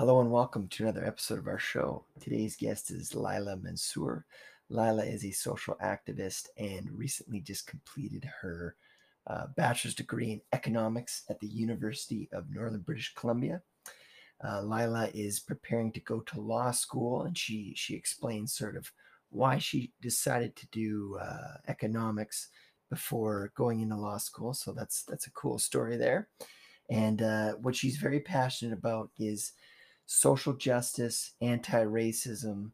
Hello and welcome to another episode of our show. Today's guest is Lila Mansour. Lila is a social activist and recently just completed her uh, bachelor's degree in economics at the University of Northern British Columbia. Uh, Laila is preparing to go to law school, and she she explains sort of why she decided to do uh, economics before going into law school. So that's that's a cool story there. And uh, what she's very passionate about is social justice, anti-racism,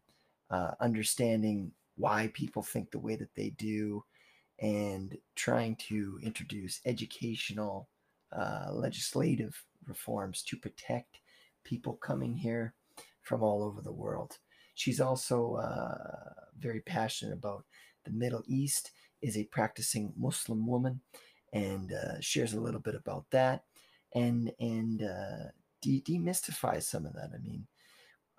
uh, understanding why people think the way that they do, and trying to introduce educational, uh, legislative reforms to protect people coming here from all over the world. She's also uh, very passionate about the Middle East, is a practicing Muslim woman, and uh, shares a little bit about that, and and uh, de- demystify some of that. I mean,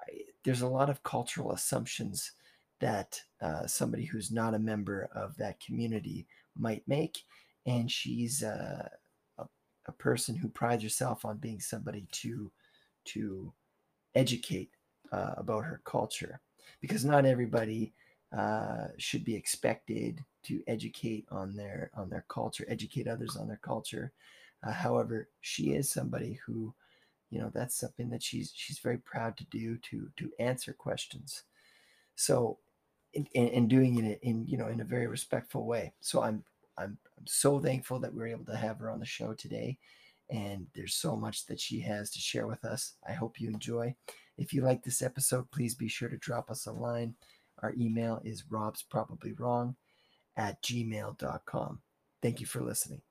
I, there's a lot of cultural assumptions that uh, somebody who's not a member of that community might make. And she's uh, a, a person who prides herself on being somebody to to educate uh, about her culture, because not everybody uh, should be expected to educate on their on their culture, educate others on their culture. Uh, however, she is somebody who, you know, that's something that she's she's very proud to do to to answer questions. So and, doing it in you know in a very respectful way. So I'm I'm I'm so thankful that we are able to have her on the show today. And there's so much that she has to share with us. I hope you enjoy. If you like this episode, please be sure to drop us a line. Our email is rob's probably wrong at gmail.com. Thank you for listening.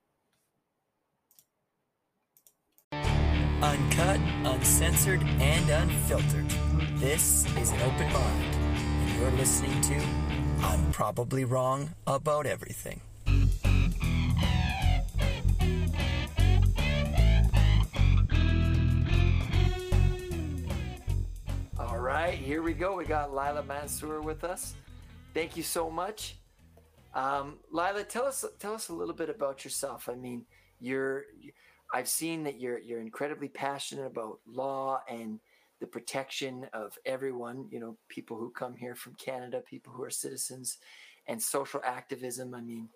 Uncut, uncensored, and unfiltered. This is an open mind and you're listening to I'm Probably Wrong About Everything. All right, here we go. We got Lila Mansour with us. Thank you so much. Um, Laila, tell us tell us a little bit about yourself. I mean, you're I've seen that you're you're incredibly passionate about law and the protection of everyone, you know, people who come here from Canada, people who are citizens, and social activism. I mean,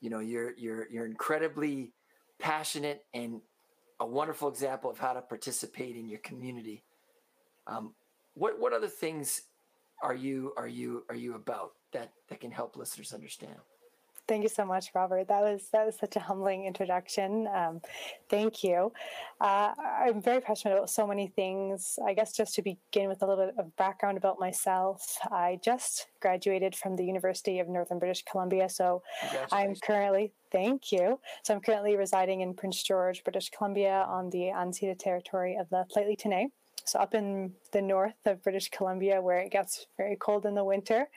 you know, you're you're you're incredibly passionate and a wonderful example of how to participate in your community. Um, what what other things are you are you are you about that that can help listeners understand? Thank you so much, Robert. That was that was such a humbling introduction. Um, thank you. Uh, I'm very passionate about so many things. I guess just to begin with a little bit of background about myself, I just graduated from the University of Northern British Columbia. So I'm currently thank you. So I'm currently residing in Prince George, British Columbia, on the unceded territory of the T'enneh. So up in the north of British Columbia, where it gets very cold in the winter.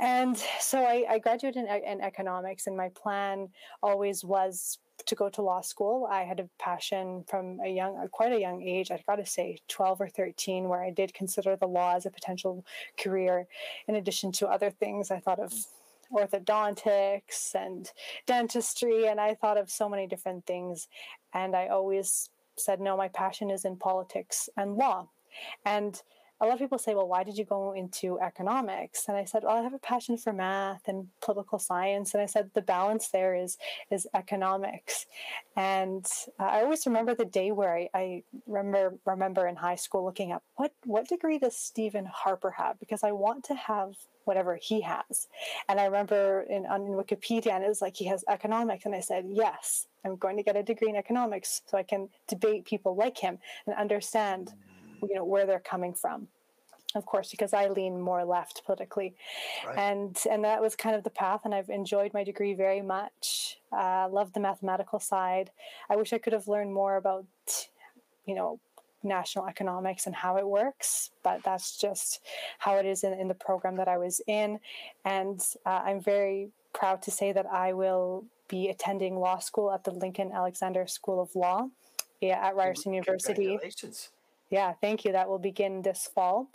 And so I, I graduated in, in, economics, and my plan always was to go to law school. I had a passion from a young, uh, quite a young age. I've got to say, 12 or 13, where I did consider the law as a potential career. In addition to other things, I thought of mm. orthodontics and dentistry, and I thought of so many different things. And I always said, no, my passion is in politics and law. And a lot of people say, well, why did you go into economics? And I said, well, I have a passion for math and political science. And I said, the balance there is is economics. And uh, I always remember the day where I, I remember remember in high school looking up what what degree does Stephen Harper have? Because I want to have whatever he has. And I remember in on Wikipedia, and it was like he has economics, and I said, yes, I'm going to get a degree in economics so I can debate people like him and understand you know where they're coming from of course because i lean more left politically. Right. and and that was kind of the path and i've enjoyed my degree very much. Uh, love the mathematical side. I wish i could have learned more about you know national economics and how it works but that's just how it is in, in the program that i was in. And uh, i'm very proud to say that i will be attending law school at the lincoln alexander school of law yeah, at ryerson university yeah, thank you. That will begin this fall.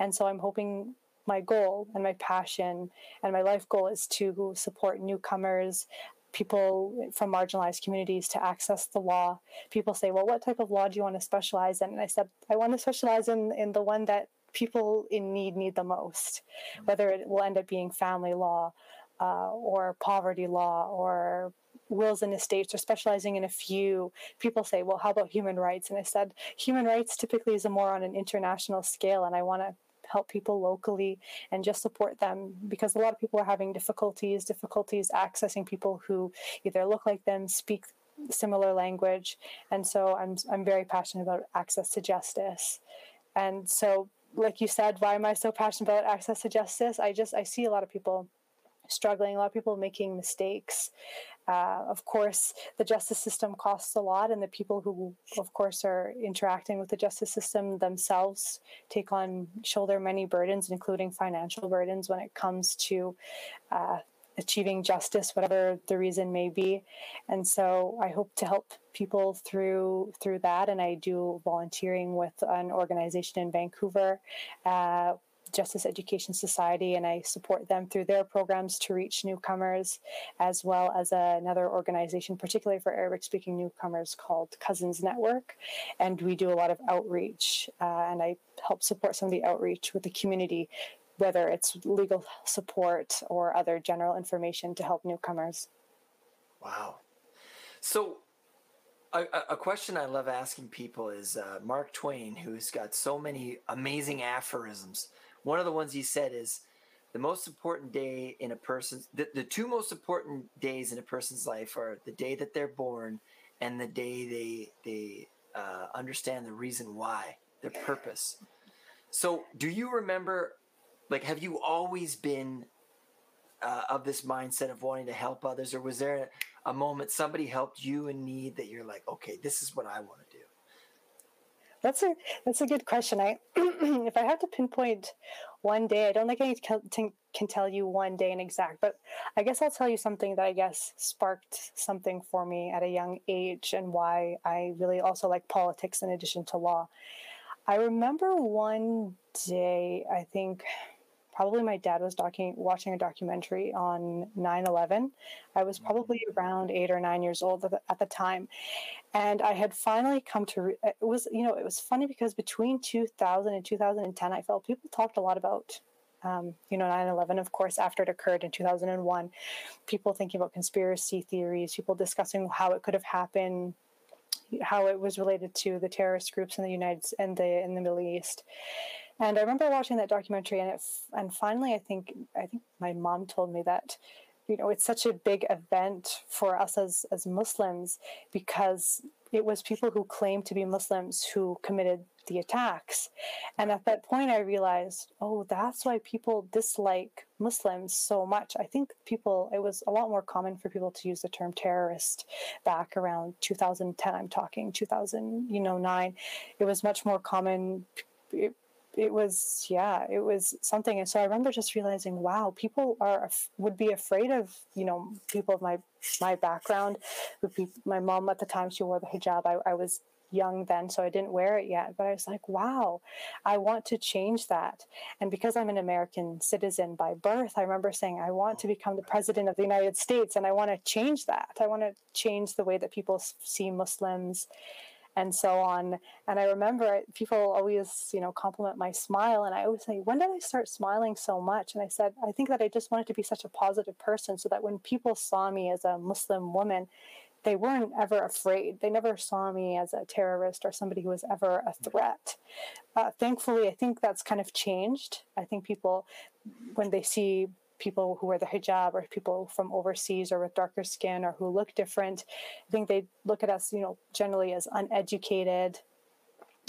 And so I'm hoping my goal and my passion and my life goal is to support newcomers, people from marginalized communities to access the law. People say, well, what type of law do you want to specialize in? And I said, I want to specialize in, in the one that people in need need the most, whether it will end up being family law uh, or poverty law or wills and estates or specializing in a few. People say well how about human rights? And i said human rights typically is more on an international scale and i want to help people locally and just support them because a lot of people are having difficulties difficulties accessing people who either look like them speak similar language and so i'm i'm very passionate about access to justice. And so like you said why am i so passionate about access to justice? I just i see a lot of people struggling a lot of people making mistakes uh, of course, the justice system costs a lot, and the people who, of course, are interacting with the justice system themselves take on shoulder many burdens, including financial burdens, when it comes to uh, achieving justice, whatever the reason may be. And so, I hope to help people through through that. And I do volunteering with an organization in Vancouver. Uh, Justice Education Society, and I support them through their programs to reach newcomers, as well as another organization, particularly for Arabic speaking newcomers, called Cousins Network. And we do a lot of outreach, uh, and I help support some of the outreach with the community, whether it's legal support or other general information to help newcomers. Wow. So, a, a, question I love asking people is uh, Mark Twain, who's got so many amazing aphorisms one of the ones he said is the most important day in a person's the, the two most important days in a person's life are the day that they're born and the day they they uh, understand the reason why their purpose. So do you remember like have you always been uh, of this mindset of wanting to help others or was there a, a moment somebody helped you in need that you're like okay this is what i want to that's a that's a good question. I if I had to pinpoint one day, I don't think I can, can tell you one day in exact, but I guess I'll tell you something that I guess sparked something for me at a young age and why I really also like politics in addition to law. I remember one day, I think probably my dad was docu- watching a documentary on 9-11 i was mm-hmm. probably around eight or nine years old at the, at the time. And i had finally come to re- it was you know it was funny because between 2000 and 2010 i felt people talked a lot about um, you know 9-11 of course after it occurred in 2001 people thinking about conspiracy theories people discussing how it could have happened how it was related to the terrorist groups in the united and the in the middle east and I remember watching that documentary, and it, and finally, I think I think my mom told me that you know it's such a big event for us as as Muslims because it was people who claimed to be Muslims who committed the attacks. And at that point, I realized, oh, that's why people dislike Muslims so much. I think people, it was a lot more common for people to use the term terrorist back around 2010. I'm talking 2000, you know, nine. It was much more common. It, it was yeah it was something. And so i remember just realizing wow people are would be afraid of you know people of my my background. Would be my mom at the time she wore the hijab. I, I was young then so i didn't wear it yet. But i was like wow i want to change that. And because i'm an american citizen by birth i remember saying i want to become the president of the united states and i want to change that. I want to change the way that people see muslims and so on. And I remember people always, you know, compliment my smile. And I always say, when did I start smiling so much? And I said, I think that I just wanted to be such a positive person so that when people saw me as a Muslim woman, they weren't ever afraid. They never saw me as a terrorist or somebody who was ever a threat. Uh, thankfully, I think that's kind of changed. I think people, when they see people who wear the hijab or people from overseas or with darker skin or who look different. I think they look at us, you know, generally as uneducated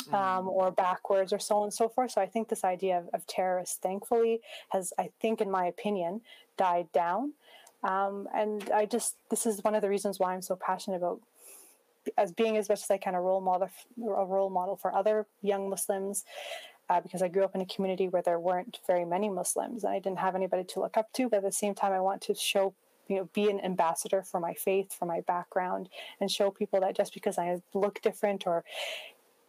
um, mm. or backwards or so on and so forth. So I think this idea of, of terrorists, thankfully, has, I think, in my opinion, died down. Um, and I just, this is one of the reasons why I'm so passionate about as being as much as I can a role model, a role model for other young Muslims, uh, because I grew up in a community where there weren't very many Muslims and I didn't have anybody to look up to. But at the same time, I want to show, you know, be an ambassador for my faith, for my background, and show people that just because I look different or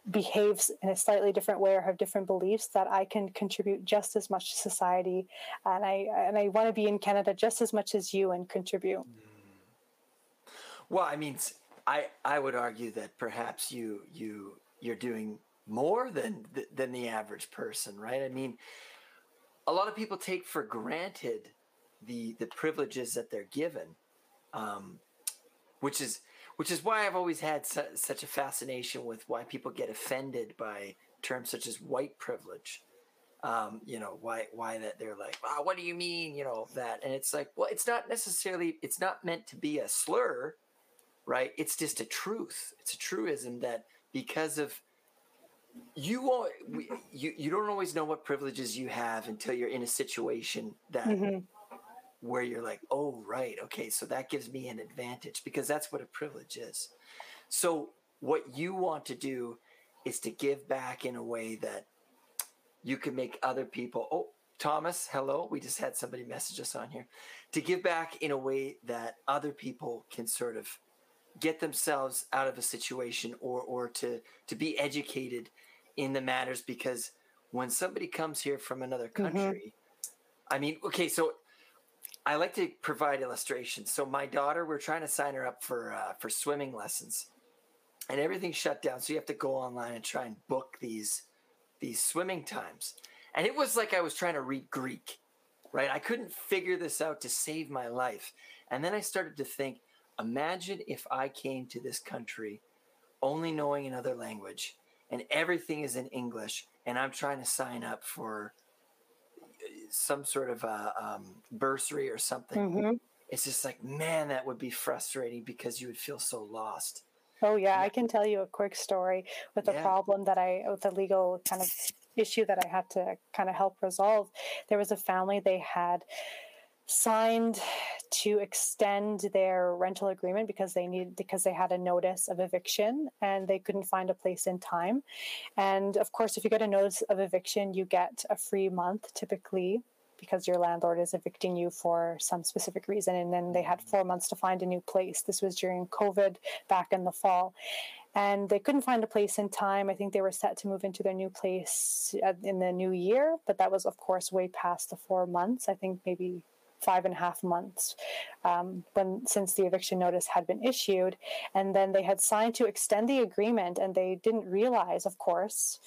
behaves in a slightly different way or have different beliefs that I can contribute just as much to society and I and I want to be in Canada just as much as you and contribute. Well, I mean, I I would argue that perhaps you you you're doing more than than the average person, right? I mean, a lot of people take for granted the the privileges that they're given, um, which is which is why I've always had su- such a fascination with why people get offended by terms such as white privilege. Um, you know why why that they're like, wow, what do you mean? You know that, and it's like, well, it's not necessarily it's not meant to be a slur, right? It's just a truth. It's a truism that because of you you you don't always know what privileges you have until you're in a situation that mm-hmm. where you're like oh right okay so that gives me an advantage because that's what a privilege is so what you want to do is to give back in a way that you can make other people oh thomas hello we just had somebody message us on here to give back in a way that other people can sort of get themselves out of a situation or or to to be educated in the matters because when somebody comes here from another mm-hmm. country, mm-hmm. I mean, okay, so I like to provide illustrations. So my daughter, we're trying to sign her up for uh, for swimming lessons, and everything's shut down. So you have to go online and try and book these these swimming times. And it was like I was trying to read Greek, right? I couldn't figure this out to save my life. And then I started to think, imagine if I came to this country only knowing another language and everything is in English, and I'm trying to sign up for some sort of a um, bursary or something. Mm-hmm. It's just like, man, that would be frustrating because you would feel so lost. Oh yeah, yeah. I can tell you a quick story with a yeah. problem that I with a legal kind of issue that I had to kind of help resolve. There was a family they had signed to extend their rental agreement because they needed because they had a notice of eviction and they couldn't find a place in time. And of course, if you get a notice of eviction, you get a free month typically because your landlord is evicting you for some specific reason. And then they had four months to find a new place. This was during COVID back in the fall. And they couldn't find a place in time. I think they were set to move into their new place uh, in the new year, but that was, of course, way past the four months. I think maybe five and a half months um, when since the eviction notice had been issued, and then they had signed to extend the agreement, and they didn't realize, of course.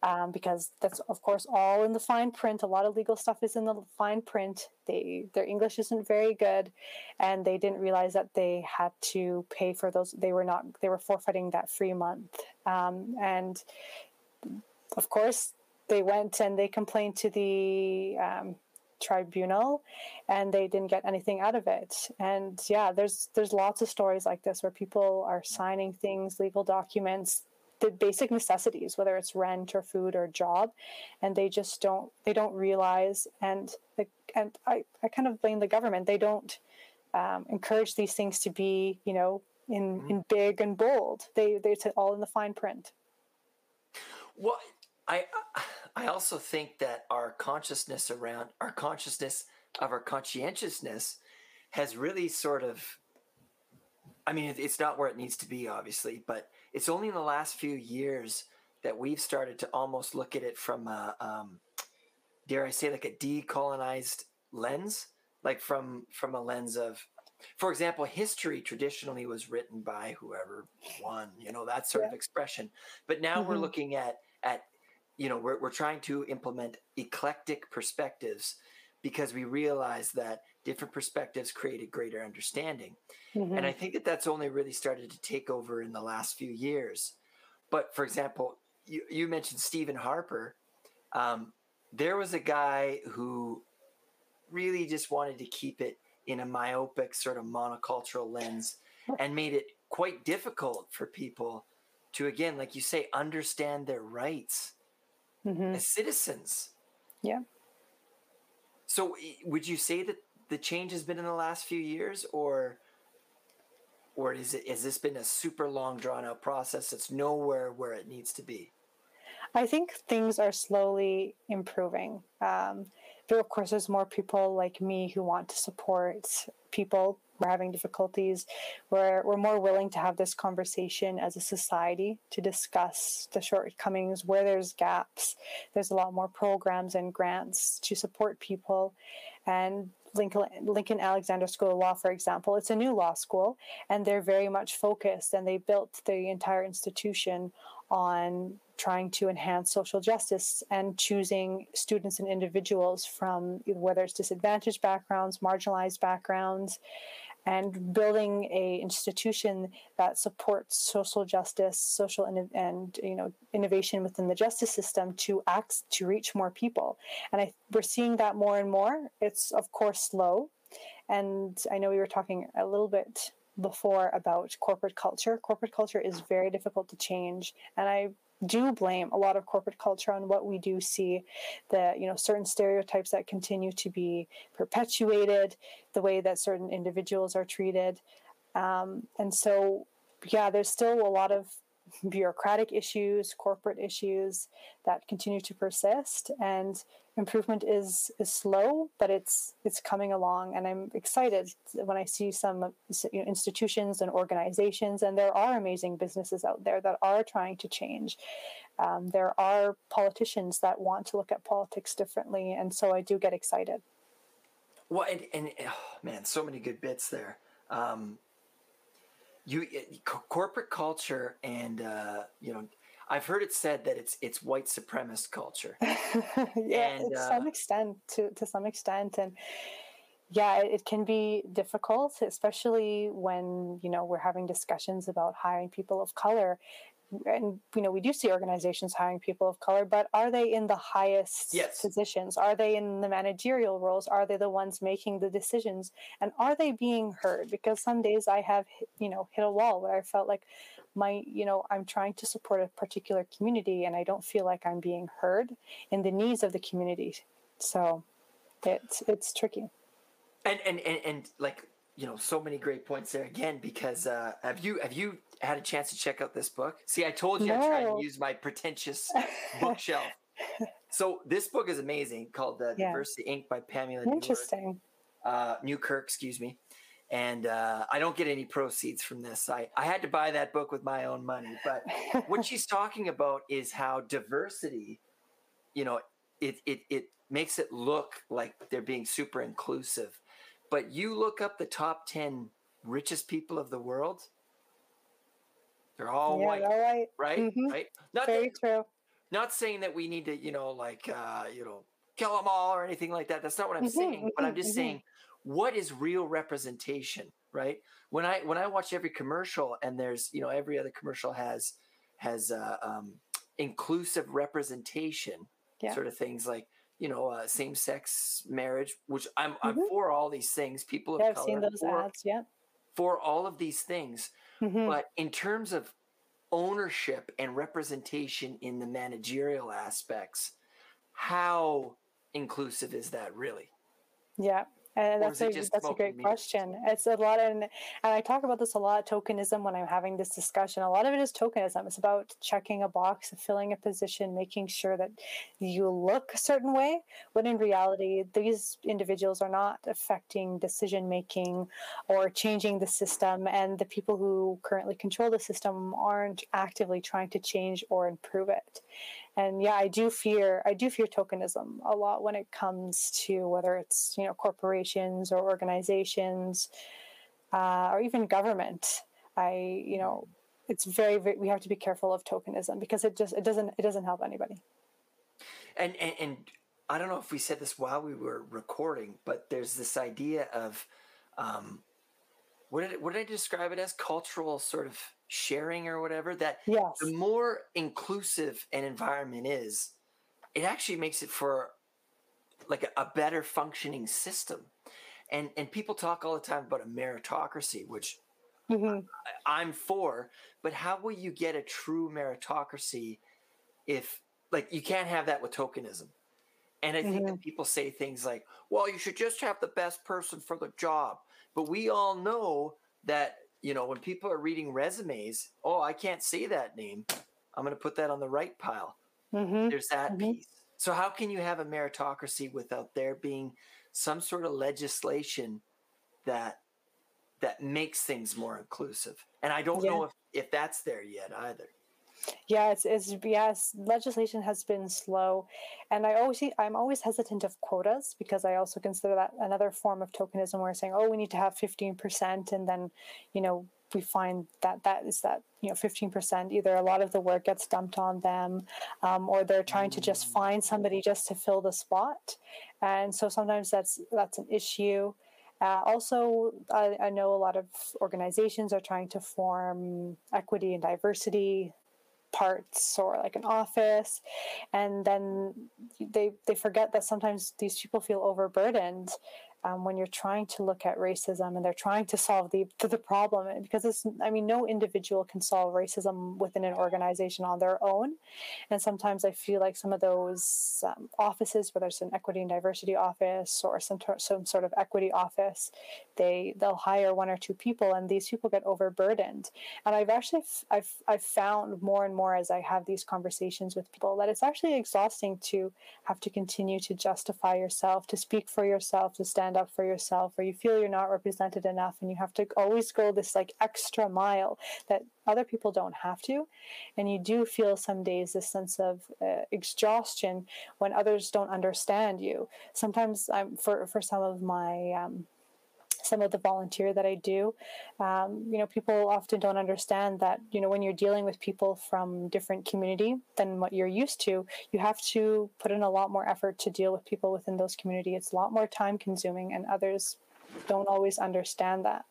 Um, because that's of course all in the fine print. A lot of legal stuff is in the fine print. They their English isn't very good, and they didn't realize that they had to pay for those. They were not. They were forfeiting that free month, um, and of course they went and they complained to the um, tribunal and they didn't get anything out of it. And yeah there's there's lots of stories like this where people are signing things legal documents the basic necessities whether it's rent or food or job and they just don't they don't realize and the, and I, I kind of blame the government. They don't um, encourage these things to be you know in mm-hmm. in big and bold. They they all in the fine print. Well i I also think that our consciousness around our consciousness of our conscientiousness has really sort of I mean, it's not where it needs to be, obviously, but it's only in the last few years that we've started to almost look at it from a, um, dare I say, like a decolonized lens, like from from a lens of, for example, history traditionally was written by whoever won, you know, that sort yeah. of expression. But now mm-hmm. we're looking at at you know, we're, we're trying to implement eclectic perspectives because we realize that different perspectives create a greater understanding. Mm-hmm. And I think that that's only really started to take over in the last few years. But for example, you, you mentioned Stephen Harper. Um, there was a guy who really just wanted to keep it in a myopic sort of monocultural lens and made it quite difficult for people to again like you say understand their rights mm-hmm. as citizens. Yeah. So, would you say that the change has been in the last few years, or, or is it has this been a super long, drawn out process that's nowhere where it needs to be? I think things are slowly improving. Um, but of course, there's more people like me who want to support people we're having difficulties, we're, we're more willing to have this conversation as a society to discuss the shortcomings, where there's gaps. There's a lot more programs and grants to support people. And Lincoln, Lincoln Alexander School of Law, for example, it's a new law school, and they're very much focused, and they built the entire institution on trying to enhance social justice and choosing students and individuals from whether it's disadvantaged backgrounds, marginalized backgrounds, and building a institution that supports social justice, social and, and you know innovation within the justice system to act to reach more people. And I, we're seeing that more and more. It's of course slow, and I know we were talking a little bit before about corporate culture. Corporate culture is very difficult to change, and I do blame a lot of corporate culture on what we do see the you know certain stereotypes that continue to be perpetuated the way that certain individuals are treated. Um, and so yeah there's still a lot of bureaucratic issues corporate issues that continue to persist and improvement is is slow, but it's it's coming along, and I'm excited when I see some you know, institutions and organizations, and there are amazing businesses out there that are trying to change. Um, there are politicians that want to look at politics differently, and so I do get excited. Well, and, and oh, man, so many good bits there. Um, you corporate culture and uh, you know I've heard it said that it's it's white supremacist culture. yeah, and, to uh, some extent, to to some extent, and yeah, it, it can be difficult, especially when you know we're having discussions about hiring people of color, and you know we do see organizations hiring people of color but are they in the highest yes. positions? Are they in the managerial roles? Are they the ones making the decisions? And are they being heard? Because some days i have you know hit a wall where i felt like my you know i'm trying to support a particular community and i don't feel like i'm being heard in the needs of the community. So it's it's tricky. And and and, and like you know so many great points there again because uh have you have you had a chance to check out this book see i told you no. i tried to use my pretentious bookshelf so this book is amazing called uh, yeah. diversity inc by pamela interesting Newer, uh, newkirk excuse me and uh, I don't get any proceeds from this. I, I had to buy that book with my own money. But what she's talking about is how diversity, you know, it, it, it makes it look like they're being super inclusive. But you look up the top 10 richest people of the world, they're all yeah, white, all right, right? Mm-hmm. Right? Not Very that, true. Not saying that we need to, you know, like, uh, you know, kill them all or anything like that. That's not what I'm mm-hmm, saying. But I'm just mm-hmm. saying what is real representation right when i when i watch every commercial and there's you know every other commercial has has uh, um, inclusive representation yeah. sort of things like you know uh, same-sex marriage which i'm mm-hmm. i'm for all these things people have yeah, I've seen those for, ads yeah for all of these things mm-hmm. but in terms of ownership and representation in the managerial aspects how inclusive is that really yeah Uh, and that's a that's a great question. It's a lot, and and I talk about this a lot. Tokenism when I'm having this discussion, a lot of it is tokenism. It's about checking a box, filling a position, making sure that you look a certain way. When in reality, these individuals are not affecting decision making or changing the system, and the people who currently control the system aren't actively trying to change or improve it and yeah i do fear i do fear tokenism a lot when it comes to whether it's you know corporations or organizations uh, or even government i you know it's very, very we have to be careful of tokenism because it just it doesn't it doesn't help anybody and, and and i don't know if we said this while we were recording but there's this idea of um, what did what did I describe it as? Cultural sort of sharing or whatever. That yes. the more inclusive an environment is, it actually makes it for like a, a better functioning system. And and people talk all the time about a meritocracy, which mm-hmm. I, I'm for. But how will you get a true meritocracy if like you can't have that with tokenism? And I think mm-hmm. that people say things like, well, you should just have the best person for the job. But we all know that, you know, when people are reading resumes, oh, I can't say that name. I'm going to put that on the right pile. Mm-hmm. There's that mm-hmm. piece. So, how can you have a meritocracy without there being some sort of legislation that that makes things more inclusive. And I don't yeah. know if, if that's there yet either. Yeah, it's, it's yes. Legislation has been slow, and I always I'm always hesitant of quotas because I also consider that another form of tokenism. Where saying, oh, we need to have fifteen percent, and then you know we find that that is that you know 15% either a lot of the work gets dumped on them um, or they're trying to just find somebody just to fill the spot and so sometimes that's that's an issue uh, also I, I, know a lot of organizations are trying to form equity and diversity parts or like an office and then they they forget that sometimes these people feel overburdened um, when you're trying to look at racism and they're trying to solve the the problem because it's I mean no individual can solve racism within an organization on their own, and sometimes I feel like some of those um, offices, whether it's an equity and diversity office or some some sort of equity office, they they'll hire one or two people and these people get overburdened. And I've actually I've I've found more and more as I have these conversations with people that it's actually exhausting to have to continue to justify yourself, to speak for yourself, to stand up for yourself or you feel you're not represented enough and you have to always go this like extra mile that other people don't have to and you do feel some days this sense of uh, exhaustion when others don't understand you. Sometimes i'm for for some of my um, some of the volunteer that I do, um, you know, people often don't understand that, you know, when you're dealing with people from different community than what you're used to, you have to put in a lot more effort to deal with people within those community. It's a lot more time consuming and others don't always understand that.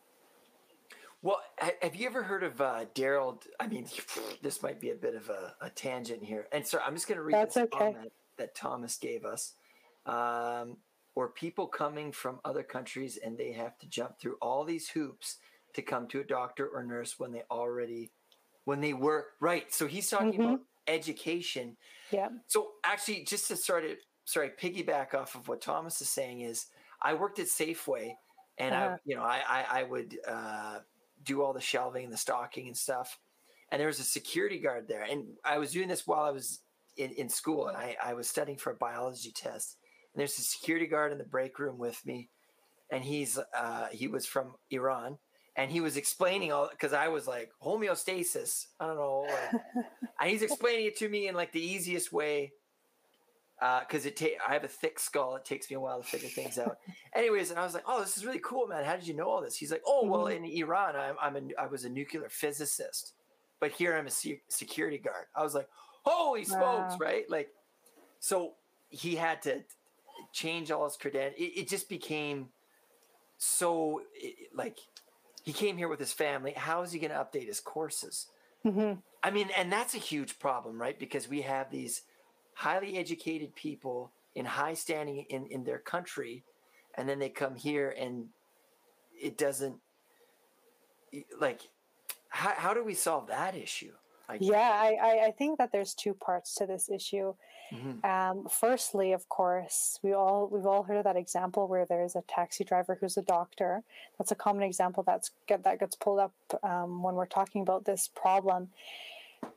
Well, have you ever heard of uh, Daryl? I mean, this might be a bit of a, a tangent here. And so I'm just going to read That's okay. comment that Thomas gave us. Um, or people coming from other countries and they have to jump through all these hoops to come to a doctor or nurse when they already when they were right so he's talking mm-hmm. about education. Yeah so actually just to sort of sorry piggyback off of what thomas is saying is i worked at safeway and uh-huh. i you know i i, I would uh, do all the shelving and the stocking and stuff. And there was a security guard there. And i was doing this while i was in, in school and I, I was studying for a biology test and there's a security guard in the break room with me, and he's uh, he was from Iran, and he was explaining all because I was like homeostasis. I don't know, like, and he's explaining it to me in like the easiest way because uh, it ta- I have a thick skull. It takes me a while to figure things out. Anyways, and I was like, "Oh, this is really cool, man. How did you know all this?" He's like, "Oh, well, mm-hmm. in Iran, I'm, I'm a, I was a nuclear physicist, but here I'm a se- security guard." I was like, "Holy smokes!" Wow. Right? Like, so he had to change all his credentials. It, it, just became so it, like he came here with his family. How is he going to update his courses? Mm-hmm. I mean, and that's a huge problem, right? Because we have these highly educated people in high standing in, in their country, and then they come here and it doesn't like how, how do we solve that issue? I yeah, I, I think that there's two parts to this issue. Mm-hmm. Um, firstly, of course, we all we've all heard of that example where there's a taxi driver who's a doctor. That's a common example that's get, that gets pulled up um, when we're talking about this problem.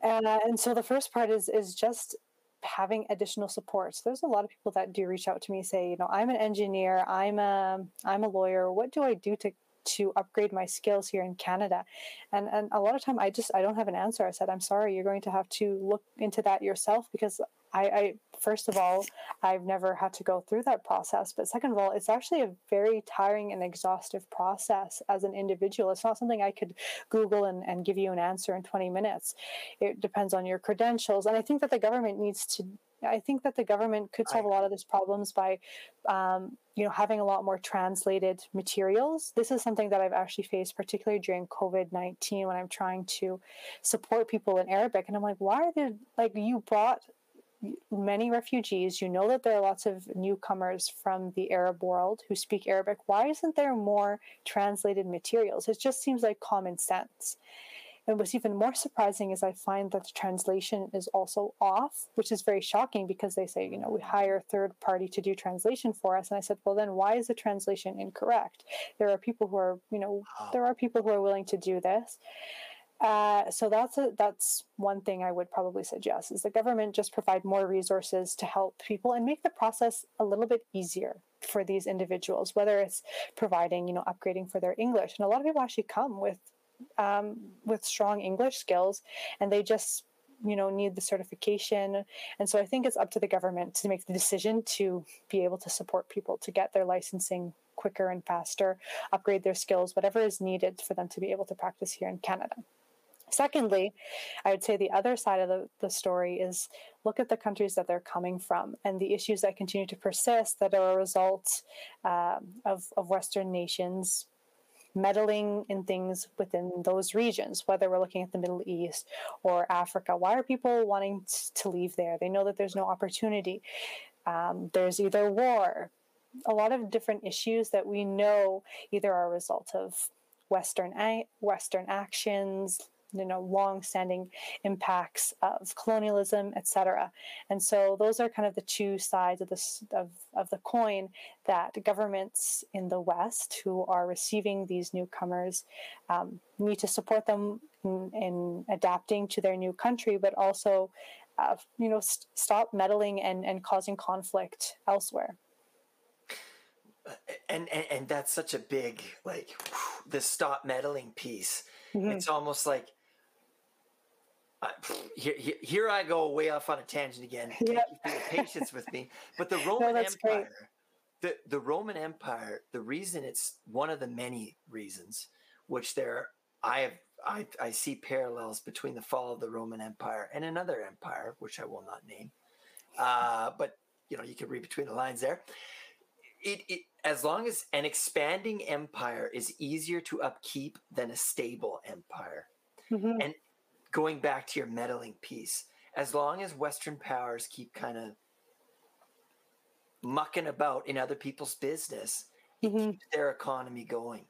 And uh, and so the first part is is just having additional support. So there's a lot of people that do reach out to me say, you know, I'm an engineer, I'm a I'm a lawyer. What do I do to to upgrade my skills here in Canada? And and a lot of time I just I don't have an answer. I said, I'm sorry, you're going to have to look into that yourself because I, I first of all, I've never had to go through that process. But second of all, it's actually a very tiring and exhaustive process as an individual. It's not something I could Google and, and give you an answer in 20 minutes. It depends on your credentials. And I think that the government needs to I think that the government could solve a lot of these problems by, um, you know, having a lot more translated materials. This is something that I've actually faced, particularly during COVID nineteen, when I'm trying to support people in Arabic, and I'm like, why are there like you brought many refugees. You know that there are lots of newcomers from the Arab world who speak Arabic. Why isn't there more translated materials? It just seems like common sense. And what's even more surprising is I find that the translation is also off, which is very shocking because they say, you know, we hire a third party to do translation for us. And I said, well, then why is the translation incorrect? There are people who are, you know, there are people who are willing to do this. Uh, so that's a, that's one thing I would probably suggest is the government just provide more resources to help people and make the process a little bit easier for these individuals. Whether it's providing, you know, upgrading for their English, and a lot of people actually come with um, with strong English skills, and they just you know need the certification and so i think it's up to the government to make the decision to be able to support people to get their licensing quicker and faster upgrade their skills whatever is needed for them to be able to practice here in canada Secondly, I would say the other side of the, the story is look at the countries that they're coming from and the issues that continue to persist that are a result uh, of, of Western nations meddling in things within those regions, whether we're looking at the Middle East or Africa. Why are people wanting to leave there? They know that there's no opportunity. Um, there's either war, a lot of different issues that we know either are a result of Western Western actions, you know long-standing impacts of colonialism etc and so those are kind of the two sides of this of, of the coin that governments in the west who are receiving these newcomers um, need to support them in, in, adapting to their new country but also uh, you know st- stop meddling and, and causing conflict elsewhere. And, and and that's such a big like the stop meddling piece. Mm-hmm. it's almost like here, here, here, I go way off on a tangent again. Yep. you for your patience with me. But the Roman no, Empire, the, the Roman Empire, the reason it's one of the many reasons, which there I have I, I see parallels between the fall of the Roman Empire and another empire, which I will not name. Uh, but you know, you can read between the lines there. It, it as long as an expanding empire is easier to upkeep than a stable empire. Mm-hmm. And going back to your meddling piece, as long as Western powers keep kind of mucking about in other people's business, mm-hmm. it keeps their economy going.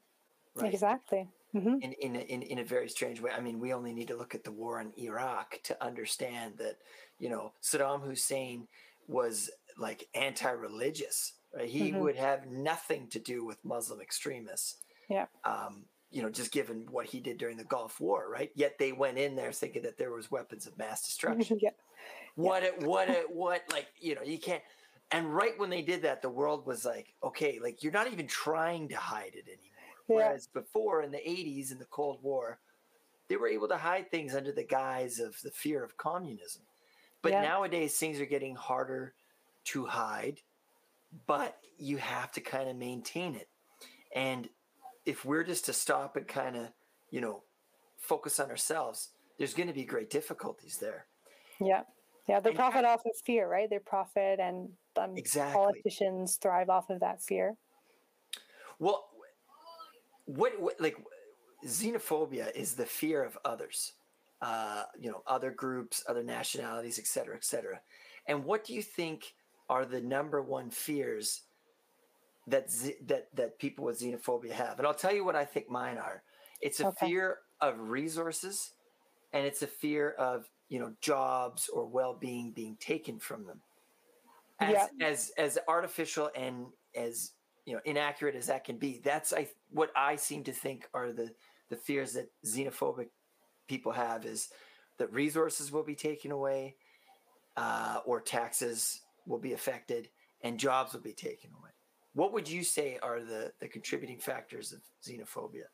Right? Exactly. Mm-hmm. In, in, in, in a very strange way. I mean, we only need to look at the war in Iraq to understand that, you know, Saddam Hussein was like anti religious, right? He mm-hmm. would have nothing to do with Muslim extremists. Yeah. Um, you know, just given what he did during the Gulf War, right? Yet they went in there thinking that there was weapons of mass destruction. yeah. What it, what it, what like you know you can't. And right when they did that, the world was like, okay, like you're not even trying to hide it anymore. Yeah. Whereas before in the '80s in the Cold War, they were able to hide things under the guise of the fear of communism. But yeah. nowadays things are getting harder to hide, but you have to kind of maintain it. And if we're just to stop and kind of, you know, focus on ourselves, there's going to be great difficulties there. Yeah. Yeah. They and profit I, off of fear, right? They profit and um, exactly. politicians thrive off of that fear. Well, what, what, like xenophobia is the fear of others, uh, you know, other groups, other nationalities, et cetera, et cetera. And what do you think are the number one fears that that that people with xenophobia have. And I'll tell you what I think mine are. It's a okay. fear of resources and it's a fear of, you know, jobs or well-being being taken from them. As yeah. as as artificial and as, you know, inaccurate as that can be. That's I what I seem to think are the the fears that xenophobic people have is that resources will be taken away uh, or taxes will be affected and jobs will be taken away. What would you say are the, the contributing factors of xenophobia?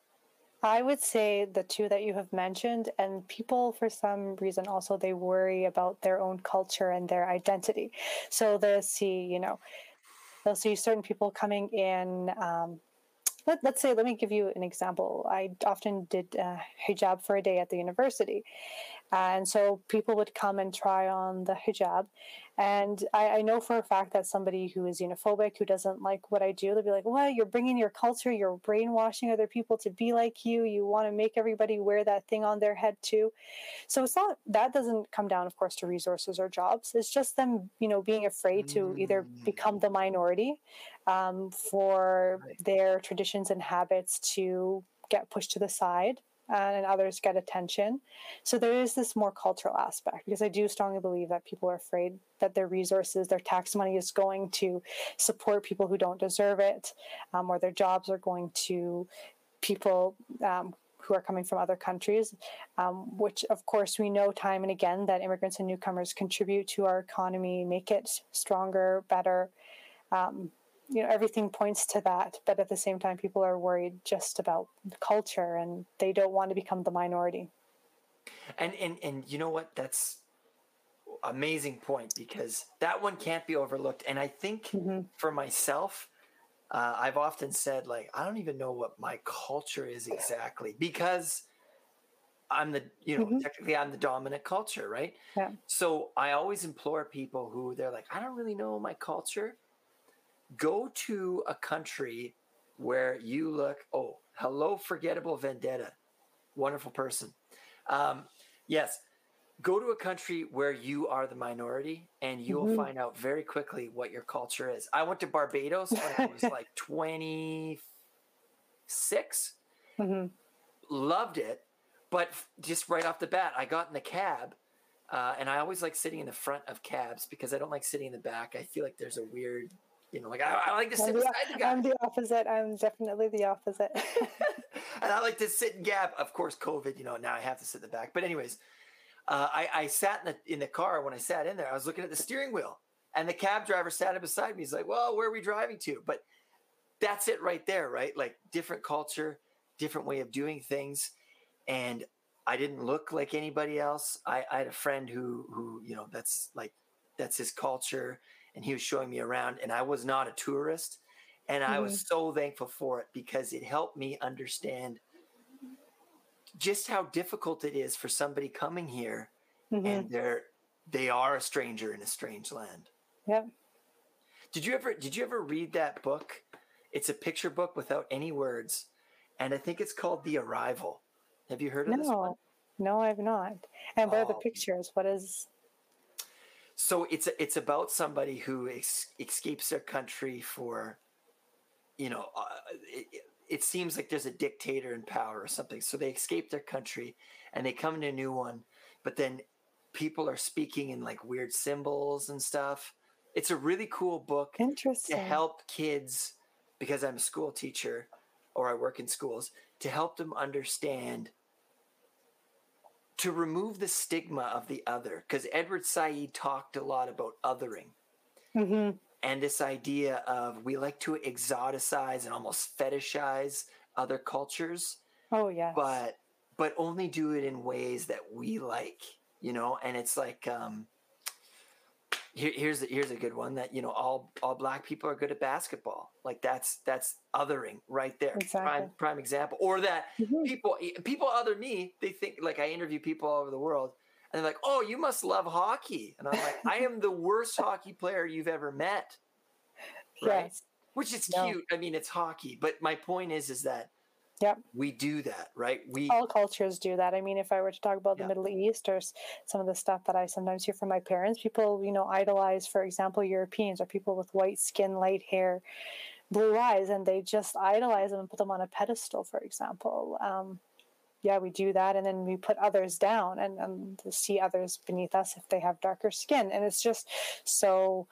I would say the two that you have mentioned, and people for some reason also they worry about their own culture and their identity. So they'll see, you know, they'll see certain people coming in. Um, let, us say, let me give you an example. I often did uh, hijab for a day at the university, and so people would come and try on the hijab. And I, I, know for a fact that somebody who is xenophobic, who doesn't like what I do, they'll be like, "What? You're bringing your culture. You're brainwashing other people to be like you. You want to make everybody wear that thing on their head too." So it's not that doesn't come down, of course, to resources or jobs. It's just them, you know, being afraid to either become the minority um, for their traditions and habits to get pushed to the side and others get attention. So there is this more cultural aspect because I do strongly believe that people are afraid that their resources, their tax money is going to support people who don't deserve it, um, or their jobs are going to people um, who are coming from other countries, um, which of course we know time and again that immigrants and newcomers contribute to our economy, make it stronger, better. Um, you know, everything points to that, but at the same time, people are worried just about culture and they don't want to become the minority. And and and you know what? That's amazing point because that one can't be overlooked. And I think mm-hmm. for myself, uh, I've often said like I don't even know what my culture is exactly because I'm the you know mm-hmm. technically I'm the dominant culture, right? Yeah. So I always implore people who they're like I don't really know my culture. Go to a country where you look oh hello forgettable vendetta, wonderful person. Um, yes, go to a country where you are the minority and you'll mm-hmm. find out very quickly what your culture is. I went to Barbados when I was like 26. Mm-hmm. Loved it. But just right off the bat, I got in the cab. Uh, and I always like sitting in the front of cabs because I don't like sitting in the back. I feel like there's a weird, you know, like I, I like to sit I'm beside the, the guy. I'm the opposite. I'm definitely the opposite. and I like to sit and gab. Of course, COVID, you know, now I have to sit in the back. But anyways, uh, I, I sat in the in the car when I sat in there. I was looking at the steering wheel, and the cab driver sat beside me. He's like, "Well, where are we driving to?" But that's it right there, right? Like different culture, different way of doing things, and I didn't look like anybody else. I, I had a friend who who you know that's like that's his culture, and he was showing me around, and I was not a tourist, and. I was mm-hmm. so thankful for it because it helped me understand just how difficult it is for somebody coming here mm-hmm. and they're they are a stranger in a strange land. Yep. Did you ever did you ever read that book? It's a picture book without any words, and I think it's called The Arrival. Have you heard of no. this one? No, I've not. And what oh. are the pictures? What is? So it's it's about somebody who ex- escapes their country for, you know, uh, it, it seems like there's a dictator in power or something. So they escape their country and they come to a new one, but then people are speaking in like weird symbols and stuff. It's a really cool book Interesting. to help kids because I'm a school teacher or I work in schools to help them understand to remove the stigma of the other because Edward Said talked a lot about othering. Mm-hmm and this idea of we like to exoticize and almost fetishize other cultures. Oh yeah. But but only do it in ways that we like, you know, and it's like um here, here's a, here's a good one that you know all all black people are good at basketball like that's that's othering right there exactly. prime prime example or that mm-hmm. people people other me they think like i interview people all over the world and they're like, "Oh, you must love hockey," and I'm like, "I am the worst hockey player you've ever met." Right? Yes. Which is no. cute. I mean, it's hockey, but my point is, is that Yep. We do that, right? We all cultures do that. I mean, if I were to talk about the yeah. Middle East or some of the stuff that I sometimes hear from my parents, people, you know, idolize, for example, Europeans or people with white skin, light hair, blue eyes, and they just idolize them and put them on a pedestal, for example. Um, yeah, we do that, and then we put others down and, and see others beneath us if they have darker skin, and it's just so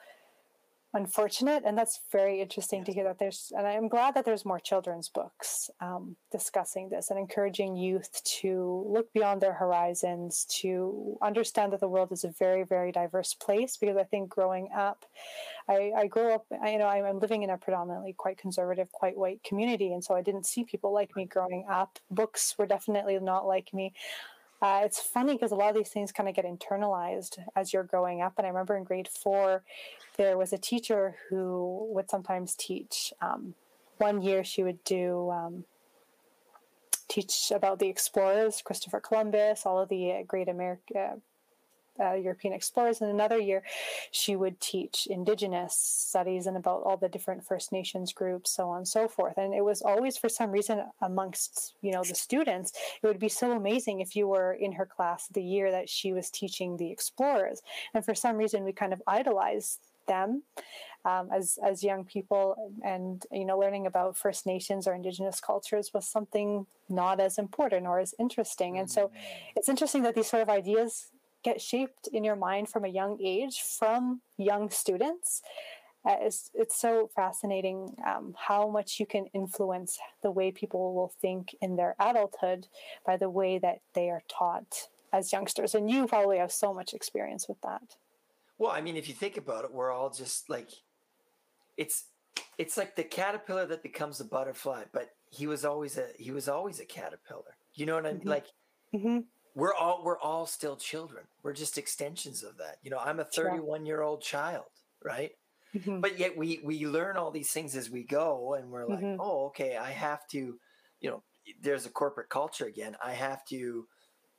unfortunate and that's very interesting to hear that there's and i'm glad that there's more children's books um, discussing this and encouraging youth to look beyond their horizons to understand that the world is a very very diverse place because i think growing up i, I grew up I, you know i'm living in a predominantly quite conservative quite white community and so i didn't see people like me growing up. Books were definitely not like me uh, it's funny because a lot of these things kind of get internalized as you're growing up. And I remember in grade four, there was a teacher who would sometimes teach. Um, one year, she would do um, teach about the explorers, Christopher Columbus, all of the great America, uh, European explorers. And another year, she would teach Indigenous studies and about all the different First Nations groups, so on and so forth. And it was always, for some reason, amongst you know the students, it would be so amazing if you were in her class the year that she was teaching the explorers. And for some reason, we kind of idolized them um, as as young people and you know learning about first nations or indigenous cultures was something not as important or as interesting and so mm. it's interesting that these sort of ideas get shaped in your mind from a young age from young students uh, it's, it's so fascinating um, how much you can influence the way people will think in their adulthood by the way that they are taught as youngsters. And you probably have so much experience with that. Well, I mean, if you think about it, we're all just like, it's, it's like the caterpillar that becomes a butterfly, but he was always a, he was always a caterpillar. You know what I mean? Mm-hmm. Like, mm-hmm we're all we're all still children we're just extensions of that you know i'm a 31 year old child right mm-hmm. but yet we we learn all these things as we go and we're like mm-hmm. oh okay i have to you know there's a corporate culture again i have to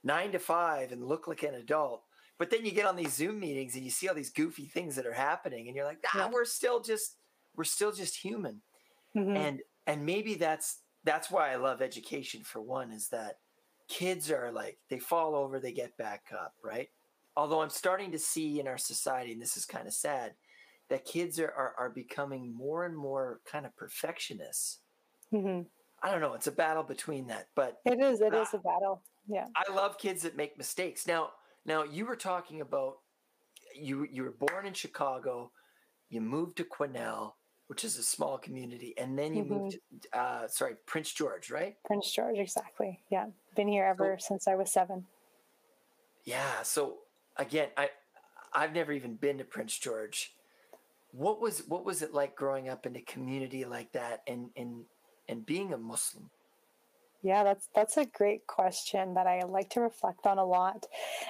nine to five and look like an adult but then you get on these zoom meetings and you see all these goofy things that are happening and you're like ah, yeah. we're still just we're still just human mm-hmm. and and maybe that's that's why i love education for one is that kids are like they fall over they get back up right? Although i'm starting to see in our society and this is kind of sad that kids are, are, are becoming more and more kind of perfectionists. Mm-hmm. i don't know it's a battle between that but it is It is a battle yeah. I love kids that make mistakes. Now now you were talking about you you were born in chicago you moved to quesnel which is a small community, and then you mm-hmm. moved. To, uh, sorry, Prince George, right? Prince George, exactly. Yeah, been here ever so, since I was seven. Yeah. So again, I I've never even been to Prince George. What was what was it like growing up in a community like that, and and and being a Muslim? Yeah, that's that's a great question that I like to reflect on a lot.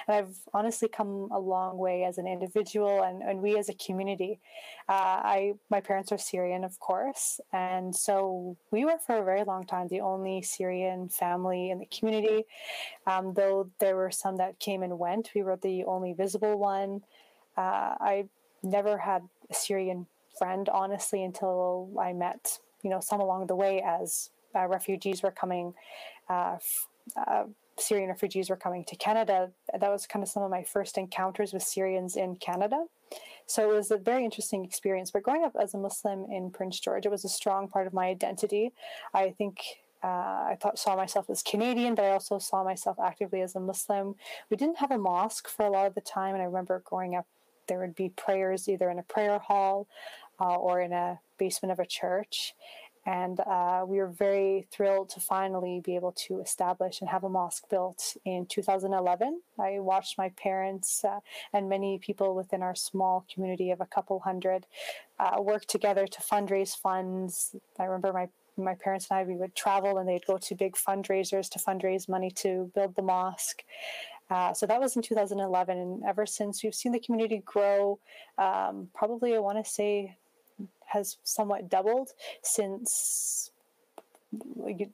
And I've honestly come a long way as an individual and, and we as a community. Uh, I my parents are Syrian, of course, and so we were for a very long time the only Syrian family in the community. Um, though there were some that came and went, we were the only visible one. Uh, I never had a Syrian friend, honestly, until I met you know some along the way as uh, refugees were coming, uh, uh, Syrian refugees were coming to Canada. That was kind of some of my first encounters with Syrians in Canada. So it was a very interesting experience. But growing up as a Muslim in Prince George, it was a strong part of my identity. I think uh, I thought saw myself as Canadian, but I also saw myself actively as a Muslim. We didn't have a mosque for a lot of the time, and I remember growing up, there would be prayers either in a prayer hall uh, or in a basement of a church. And uh, we were very thrilled to finally be able to establish and have a mosque built in 2011. I watched my parents uh, and many people within our small community of a couple hundred uh, work together to fundraise funds. I remember my my parents and I, we would travel and they'd go to big fundraisers to fundraise money to build the mosque. Uh, so that was in 2011. And ever since, we've seen the community grow. Um, probably, I want to say, has somewhat doubled since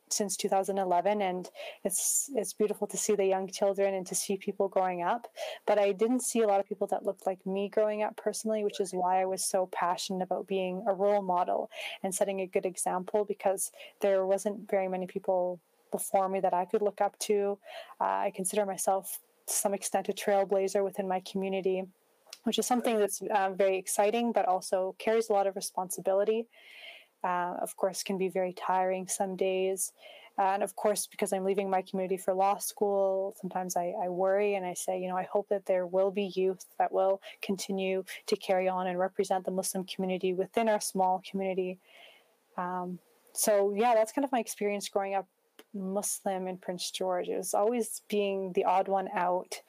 since 2011 and it's it's beautiful to see the young children and to see people growing up. But i didn't see a lot of people that looked like me growing up personally which is why i was so passionate about being a role model and setting a good example because there wasn't very many people before me that i could look up to. Uh, i consider myself to some extent a trailblazer within my community which is something that's uh, very exciting, but also carries a lot of responsibility. Uh, of course, can be very tiring some days. Uh, and of course, because I'm leaving my community for law school, sometimes I, I, worry and I say, you know, I hope that there will be youth that will continue to carry on and represent the Muslim community within our small community. Um, so, yeah, that's kind of my experience growing up Muslim in Prince George. It was always being the odd one out.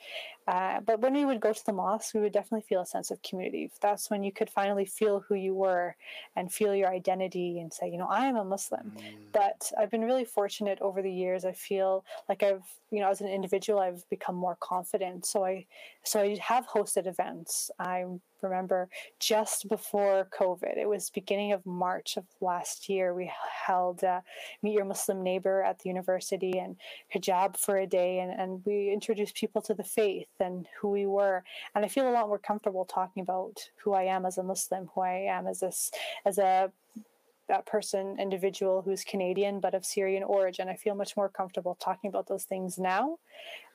Uh, but when we would go to the mosque, we would definitely feel a sense of community. That's when you could finally feel who you were and feel your identity and say, you know, I am a Muslim. Mm. But I've been really fortunate over the years. I feel like I've, you know, as an individual, I've become more confident. So I, so I have hosted events. I'm remember just before COVID. It was beginning of March of last year. We held uh, Meet Your Muslim Neighbor at the university and hijab for a day, and, and we introduced people to the faith and who we were. And I feel a lot more comfortable talking about who I am as a Muslim, who I am as a, as a person, individual who's Canadian but of Syrian origin. I feel much more comfortable talking about those things now.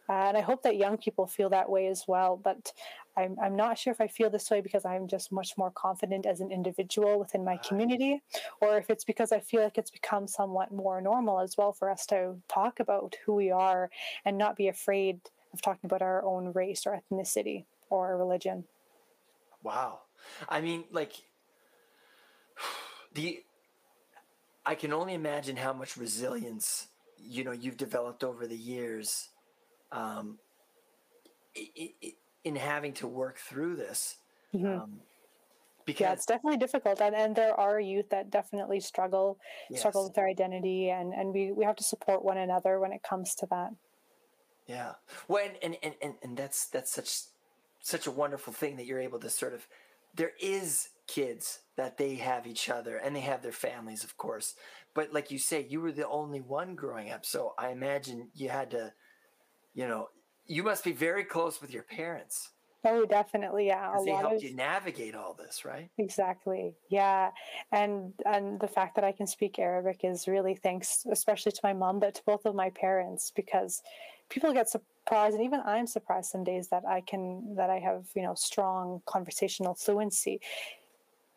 Uh, and I hope that young people feel that way as well. But I'm, I'm not sure if I feel this way because I'm just much more confident as an individual within my community, or if it's because I feel like it's become somewhat more normal as well for us to talk about who we are and not be afraid of talking about our own race or ethnicity or religion. Wow. I mean, like, the I can only imagine how much resilience you know you've developed over the years um, in having to work through this. Mm-hmm. Um, because yeah, it's definitely difficult, and, and there are youth that definitely struggle yes. struggle with their identity, and and we we have to support one another when it comes to that. Yeah, well, and and and, and that's that's such such a wonderful thing that you're able to sort of there is kids that they have each other and they have their families, of course. But like you say, you were the only one growing up. So I imagine you had to, you know, you must be very close with your parents. Oh, definitely, yeah. A they helped of, you navigate all this, right? Exactly, yeah. And and the fact that I can speak Arabic is really thanks, especially to my mom, but to both of my parents, because people get surprised, and even I'm surprised some days that I can that I have you know strong conversational fluency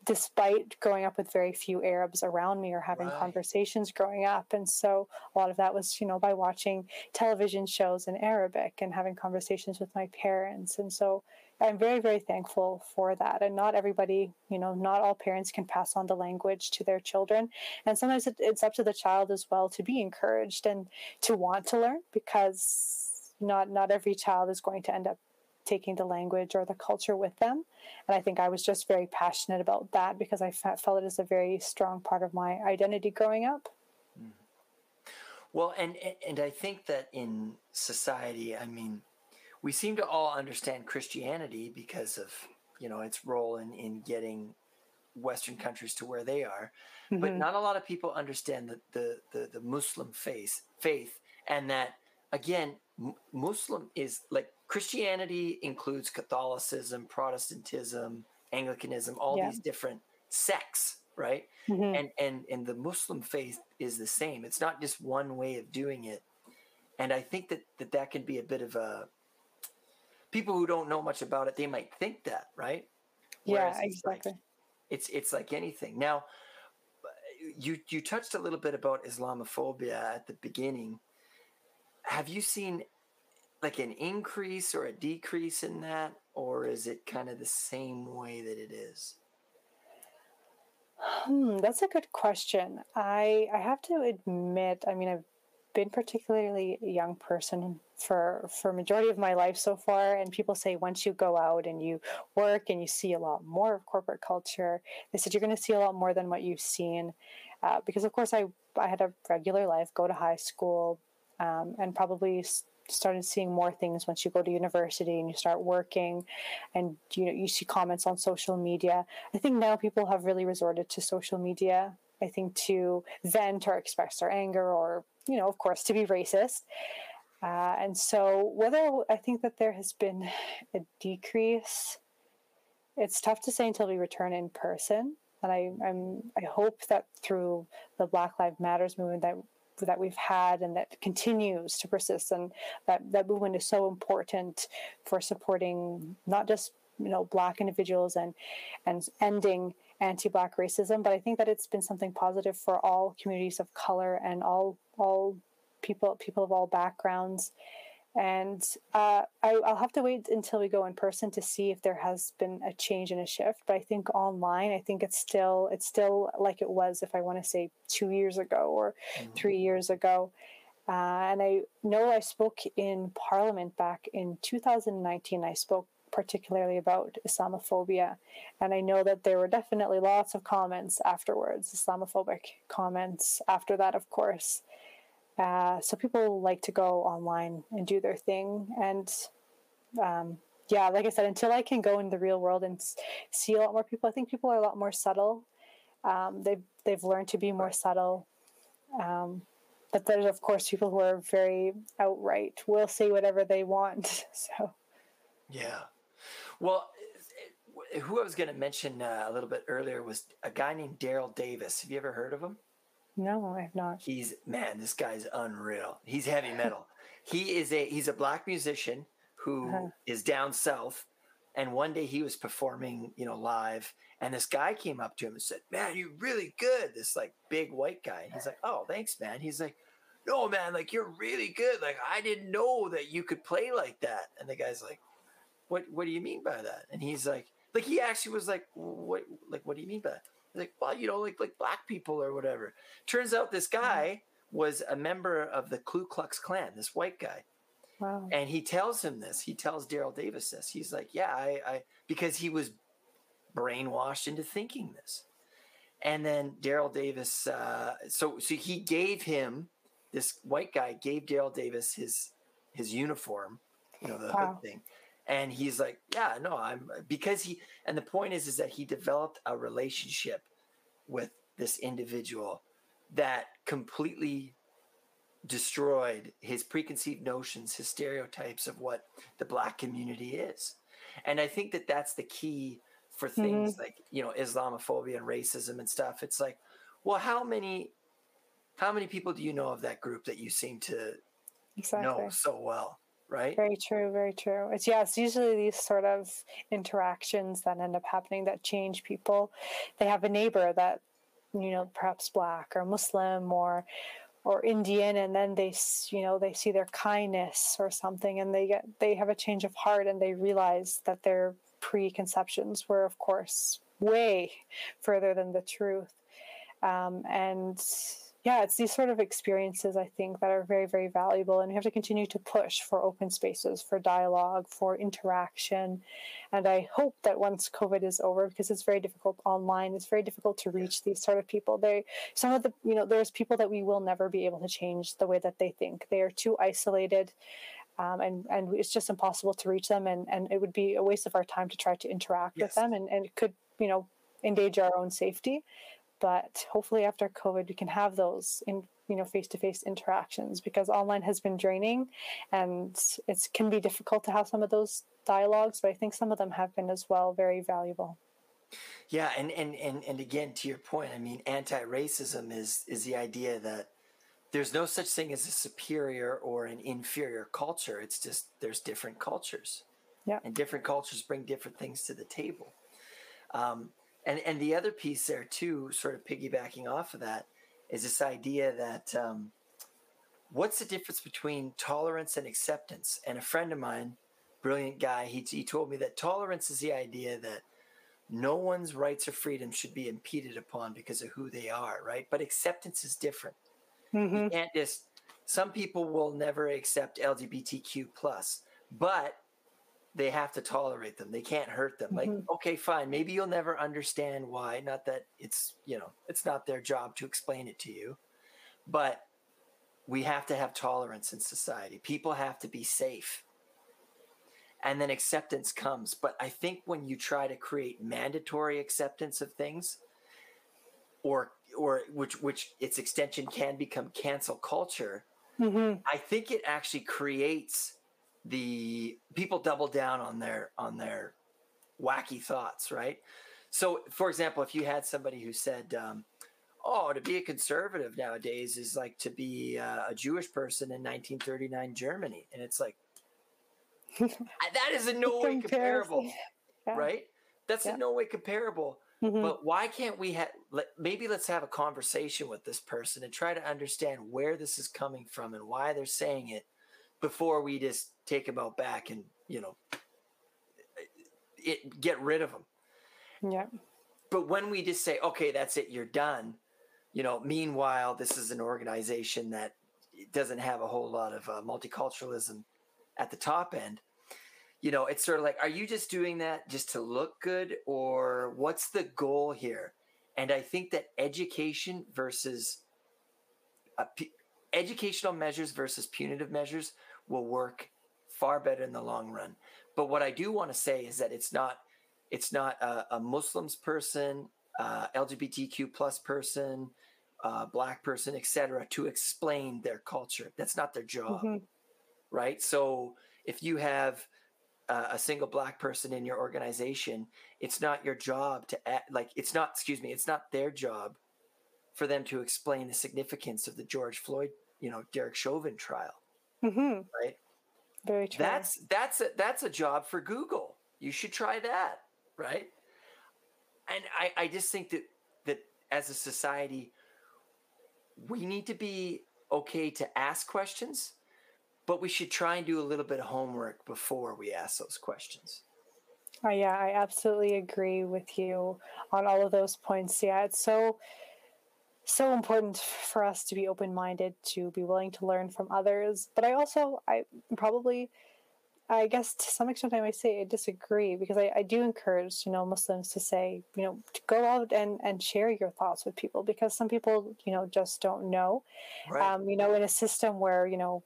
despite growing up with very few Arabs around me or having right. conversations growing up. And so a lot of that was, you know, by watching television shows in Arabic and having conversations with my parents. And so I'm very, very thankful for that. And not everybody, you know, not all parents can pass on the language to their children. And sometimes it, it's up to the child as well to be encouraged and to want to learn because not not every child is going to end up taking the language or the culture with them. And I think I was just very passionate about that because I felt it as a very strong part of my identity growing up. Mm-hmm. Well, and and I think that in society, I mean, we seem to all understand Christianity because of you know its role in in getting Western countries to where they are, mm-hmm. but not a lot of people understand the the the, the Muslim faith faith and that again, Muslim is like Christianity includes Catholicism, Protestantism, Anglicanism, all yeah. these different sects, right? Mm-hmm. And and and the Muslim faith is the same. It's not just one way of doing it. And I think that that, that can be a bit of a people who don't know much about it, they might think that, right? Whereas yeah, exactly. Like, it's it's like anything. Now, you you touched a little bit about Islamophobia at the beginning. Have you seen like an increase or a decrease in that, or is it kind of the same way that it is? Hmm, that's a good question. I I have to admit, I mean, I've been particularly a young person for for majority of my life so far and people say once you go out and you work and you see a lot more of corporate culture they said you're going to see a lot more than what you've seen. Uh, because of course I, I had a regular life go to high school um, and probably started seeing more things once you go to university and you start working and you know you see comments on social media. I think now people have really resorted to social media i think to vent or express their anger or you know of course to be racist. Uh, and so whether i think that there has been a decrease it's tough to say until we return in person. And I, I'm, I hope that through the Black Lives Matters movement that that we've had and that continues to persist and that that movement is so important for supporting not just you know black individuals and and ending anti-black racism but i think that it's been something positive for all communities of color and all all people people of all backgrounds and uh, I, will have to wait until we go in person to see if there has been a change and a shift. But I think online, I think it's still it's still like it was if I want to say two years ago or mm-hmm. three years ago. Uh, and I know I spoke in Parliament back in 2019. I spoke particularly about Islamophobia, and I know that there were definitely lots of comments afterwards, Islamophobic comments after that, of course. Uh, so people like to go online and do their thing. And um, yeah, like I said, until I can go in the real world and see a lot more people, I think people are a lot more subtle. Um, they've they've learned to be more subtle. Um, but there's of course people who are very outright, will say whatever they want. So yeah, well, who I was going to mention uh, a little bit earlier was a guy named Daryl Davis. Have you ever heard of him? No, I have not. He's man, this guy's unreal. He's heavy metal. he is a he's a black musician who uh-huh. is down south. And one day he was performing, you know, live, and this guy came up to him and said, "Man, you're really good." This like big white guy. And he's like, "Oh, thanks, man." He's like, "No, man, like you're really good. Like I didn't know that you could play like that." And the guy's like, "What? What do you mean by that?" And he's like, "Like he actually was like, what? Like what do you mean by that?" Like, well, you know, like like black people or whatever. Turns out this Mm-hmm. guy was a member of the Ku Klux Klan, this white guy. Wow. And he tells him this. He tells Daryl Davis this. He's like, yeah, I, I because he was brainwashed into thinking this. And then Daryl Davis, uh, so so he gave him this white guy gave Daryl Davis his his uniform, you know, the Wow. hood thing, and he's like, yeah, no, I'm because he. And the point is, is that he developed a relationship with this individual that completely destroyed his preconceived notions, his stereotypes of what the black community is. And I think that that's the key for things mm-hmm. like, you know, Islamophobia and racism and stuff. It's like, well, how many how many people do you know of that group that you seem to Exactly. know so well, right? Very true, very true. It's yeah, it's usually these sort of interactions that end up happening that change people. They have a neighbor that, you know, perhaps black or Muslim or or Indian, and then they, you know, they see their kindness or something, and they get they have a change of heart, and they realize that their preconceptions were, of course, way further than the truth. Um, and yeah, it's these sort of experiences I think that are very, very valuable, and we have to continue to push for open spaces, for dialogue, for interaction. And I hope that once COVID is over, because it's very difficult online, it's very difficult to reach these sort of people. They, some of the, you know, there's people that we will never be able to change the way that they think. They are too isolated. Um, and and it's just impossible to reach them, and, and it would be a waste of our time to try to interact Yes. with them, and, and it could you know endanger our own safety but hopefully after covid we can have those in you know face-to-face interactions because online has been draining and it can be difficult to have some of those dialogues but i think some of them have been as well very valuable Yeah, and and and and again to your point, I mean, anti-racism is is the idea that there's no such thing as a superior or an inferior culture. It's just there's different cultures, yeah and different cultures bring different things to the table. Um, and and the other piece there too, sort of piggybacking off of that, is this idea that um, what's the difference between tolerance and acceptance? And a friend of mine, brilliant guy, he he told me that tolerance is the idea that no one's rights or freedoms should be impeded upon because of who they are, right? But acceptance is different. hmm You can't just some people will never accept LGBTQ plus, but they have to tolerate them. They can't hurt them. Like, Mhm. okay, fine. Maybe you'll never understand why. Not that it's, you know, it's not their job to explain it to you. But we have to have tolerance in society. People have to be safe. And then acceptance comes. But I think when you try to create mandatory acceptance of things, or or which which its extension can become cancel culture, hmm I think it actually creates the people double down on their on their wacky thoughts, right? So, for example, if you had somebody who said, um, "Oh, to be a conservative nowadays is like to be uh, a Jewish person in 1939 Germany," and it's like that is in no way comparable, Yeah. right? That's Yeah. in no way comparable. Mhm. But why can't we have? Let, maybe let's have a conversation with this person and try to understand where this is coming from and why they're saying it before we just take them out back and you know it get rid of them. yeah But when we just say, okay, that's it, you're done. You know, meanwhile, this is an organization that doesn't have a whole lot of uh, multiculturalism at the top end. You know, it's sort of like, are you just doing that just to look good, or what's the goal here? And I think that education versus uh, p- educational measures versus punitive measures will work far better in the long run. But what I do want to say is that it's not it's not a, a Muslims person, uh, LGBTQ plus person, uh, black person, etc., to explain their culture. That's not their job, Mhm. right? So if you have uh, a single black person in your organization, it's not your job to act, like it's not. Excuse me, it's not their job for them to explain the significance of the George Floyd, you know, Derek Chauvin trial, Mhm. right? very true That's that's a that's a job for Google. You should try that, right? And I, I just think that that as a society, we need to be okay to ask questions, but we should try and do a little bit of homework before we ask those questions. Oh, yeah, I absolutely agree with you on all of those points. Yeah, it's so so important for us to be open-minded, to be willing to learn from others. But I also I probably I guess to some extent I might say I disagree because I, I do encourage, you know, Muslims to say, you know, to go out and, and share your thoughts with people because some people, you know, just don't know. Right. Um, you know, in a system where, you know,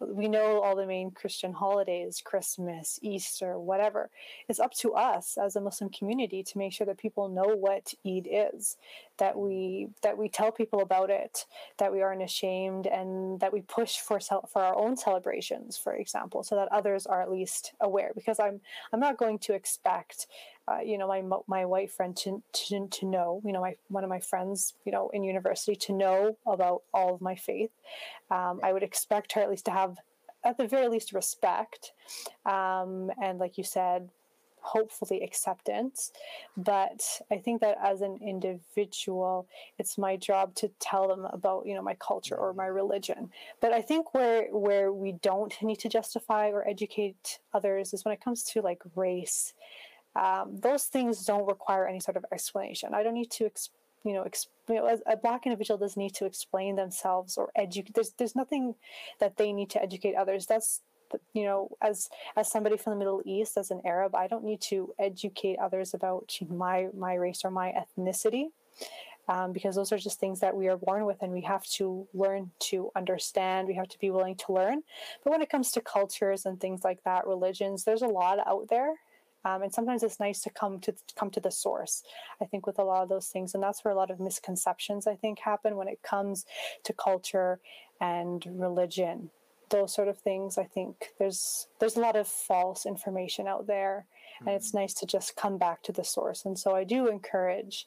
we know all the main Christian holidays, Christmas, Easter, whatever. It's up to us as a Muslim community to make sure that people know what Eid is, that we that we tell people about it, that we aren't ashamed, and that we push for for our own celebrations, for example, so that others are at least aware. Because I'm I'm not going to expect uh, you know my my white friend to, to to know you know my one of my friends you know in university to know about all of my faith. Um, i would expect her at least to have at the very least respect um, and like you said hopefully acceptance. But i think that as an individual it's my job to tell them about you know my culture or my religion. But i think where where we don't need to justify or educate others is when it comes to like race um, those things don't require any sort of explanation. I don't need to, exp- you know, you know, a black individual doesn't need to explain themselves or educate. There's there's nothing that they need to educate others. That's you know, as as somebody from the Middle East, as an Arab, I don't need to educate others about my my race or my ethnicity. Um, because those are just things that we are born with and we have to learn to understand. We have to be willing to learn. But when it comes to cultures and things like that, religions, there's a lot out there um, and sometimes it's nice to come to come to the source. I think with a lot of those things, and that's where a lot of misconceptions I think happen when it comes to culture and religion. Those sort of things. I think there's there's a lot of false information out there, mm-hmm. and it's hmm. nice to just come back to the source. And so I do encourage.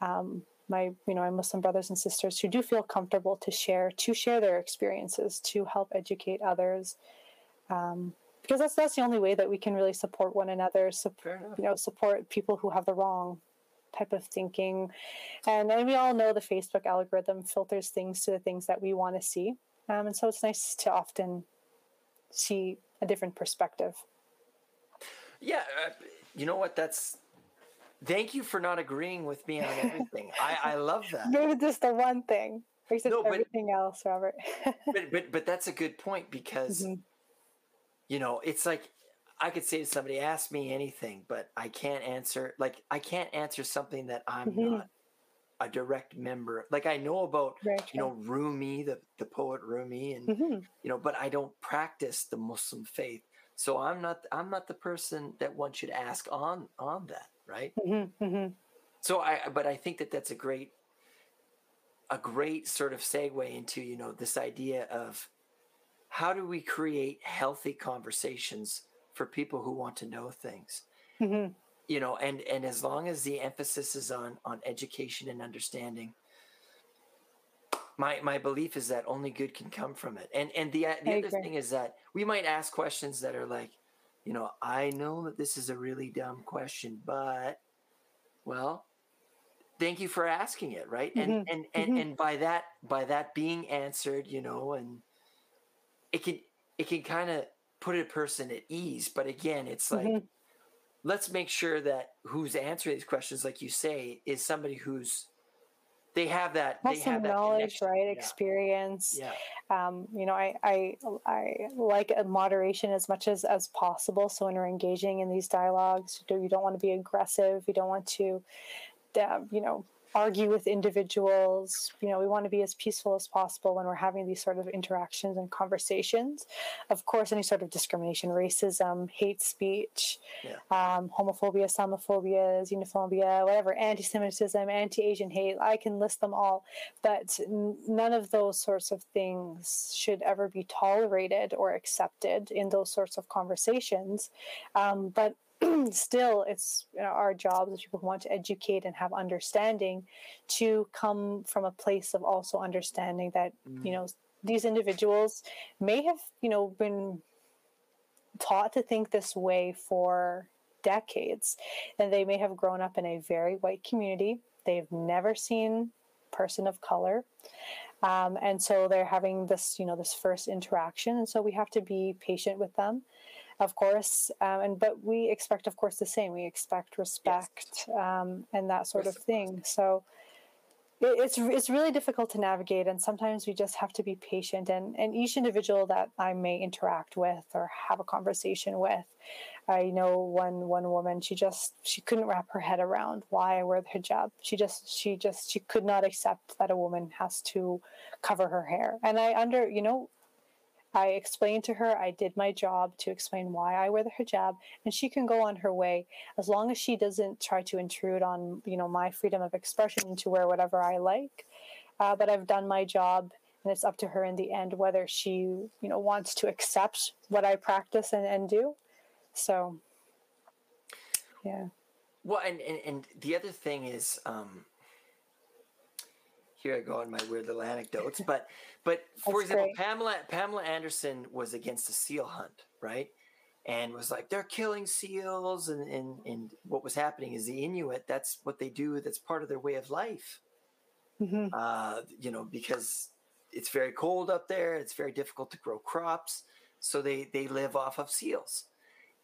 Um, my you know my muslim brothers and sisters who do feel comfortable to share to share their experiences to help educate others um, because that's that's the only way that we can really support one another. So, you know, support people who have the wrong type of thinking, and and we all know the Facebook algorithm filters things to the things that we want to see, um, and so it's nice to often see a different perspective. Yeah, uh, you know what? That's thank you for not agreeing with me on everything. I, I love that. Maybe just the one thing. Versus no, but, everything else, Robert. but but but that's a good point because mm-hmm you know, it's like I could say to somebody, ask me anything, but I can't answer. Like I can't answer something that I'm mm-hmm. not a direct member. Like I know about, you know, Rumi, the the poet Rumi, and mm-hmm. you know, but I don't practice the Muslim faith. So I'm not I'm not the person that one should ask on on that, right? Mm-hmm. mm-hmm. So I, but I think that that's a great a great sort of segue into you know this idea of how do we create healthy conversations for people who want to know things mm-hmm. you know and and as long as the emphasis is on on education and understanding my my belief is that only good can come from it and and the the I other agree. thing is that we might ask questions that are like you know i know that this is a really dumb question but well thank you for asking it right mm-hmm. and and and, mm-hmm. and by that by that being answered you know and it can it can kind of put a person at ease. But again, it's like mm-hmm. let's make sure that who's answering these questions, like you say, is somebody who's they have that they have that knowledge right yeah. experience yeah um, you know I, I i like moderation as much as as possible so when we're engaging in these dialogues you don't want to be aggressive you don't want to uh, you know argue with individuals. You know, we want to be as peaceful as possible when we're having these sort of interactions and conversations. Of course, any sort of discrimination, racism, hate speech, yeah. um, homophobia, Islamophobia, xenophobia, whatever, anti Semitism, anti Asian hate, I can list them all. But n- none of those sorts of things should ever be tolerated or accepted in those sorts of conversations. Um, but still it's you know, our jobs as people who want to educate and have understanding to come from a place of also understanding that mm. you know these individuals may have you know been taught to think this way for decades and they may have grown up in a very white community. They've never seen person of color. Um, and so they're having this you know this first interaction and so we have to be patient with them of course, um, and but we expect, of course, the same. We expect respect um, and that sort of thing. So it's it's really difficult to navigate, and sometimes we just have to be patient. And and each individual that I may interact with or have a conversation with, I know one one woman. She just she couldn't wrap her head around why I wear the hijab. She just she just she could not accept that a woman has to cover her hair. And I under you know I explained to her I did my job to explain why I wear the hijab, and she can go on her way as long as she doesn't try to intrude on you know my freedom of expression to wear whatever I like. Uh, but I've done my job, and it's up to her in the end whether she you know wants to accept what I practice and, and do. So, yeah. Well, and, and and the other thing is, um, here I go on my weird little anecdotes. But but for example, great. Pamela Pamela Anderson was against a seal hunt, right? And was like, they're killing seals, and, and and what was happening is the Inuit. That's what they do. That's part of their way of life. Mm-hmm. Uh, you know, because it's very cold up there. It's very difficult to grow crops, so they they live off of seals.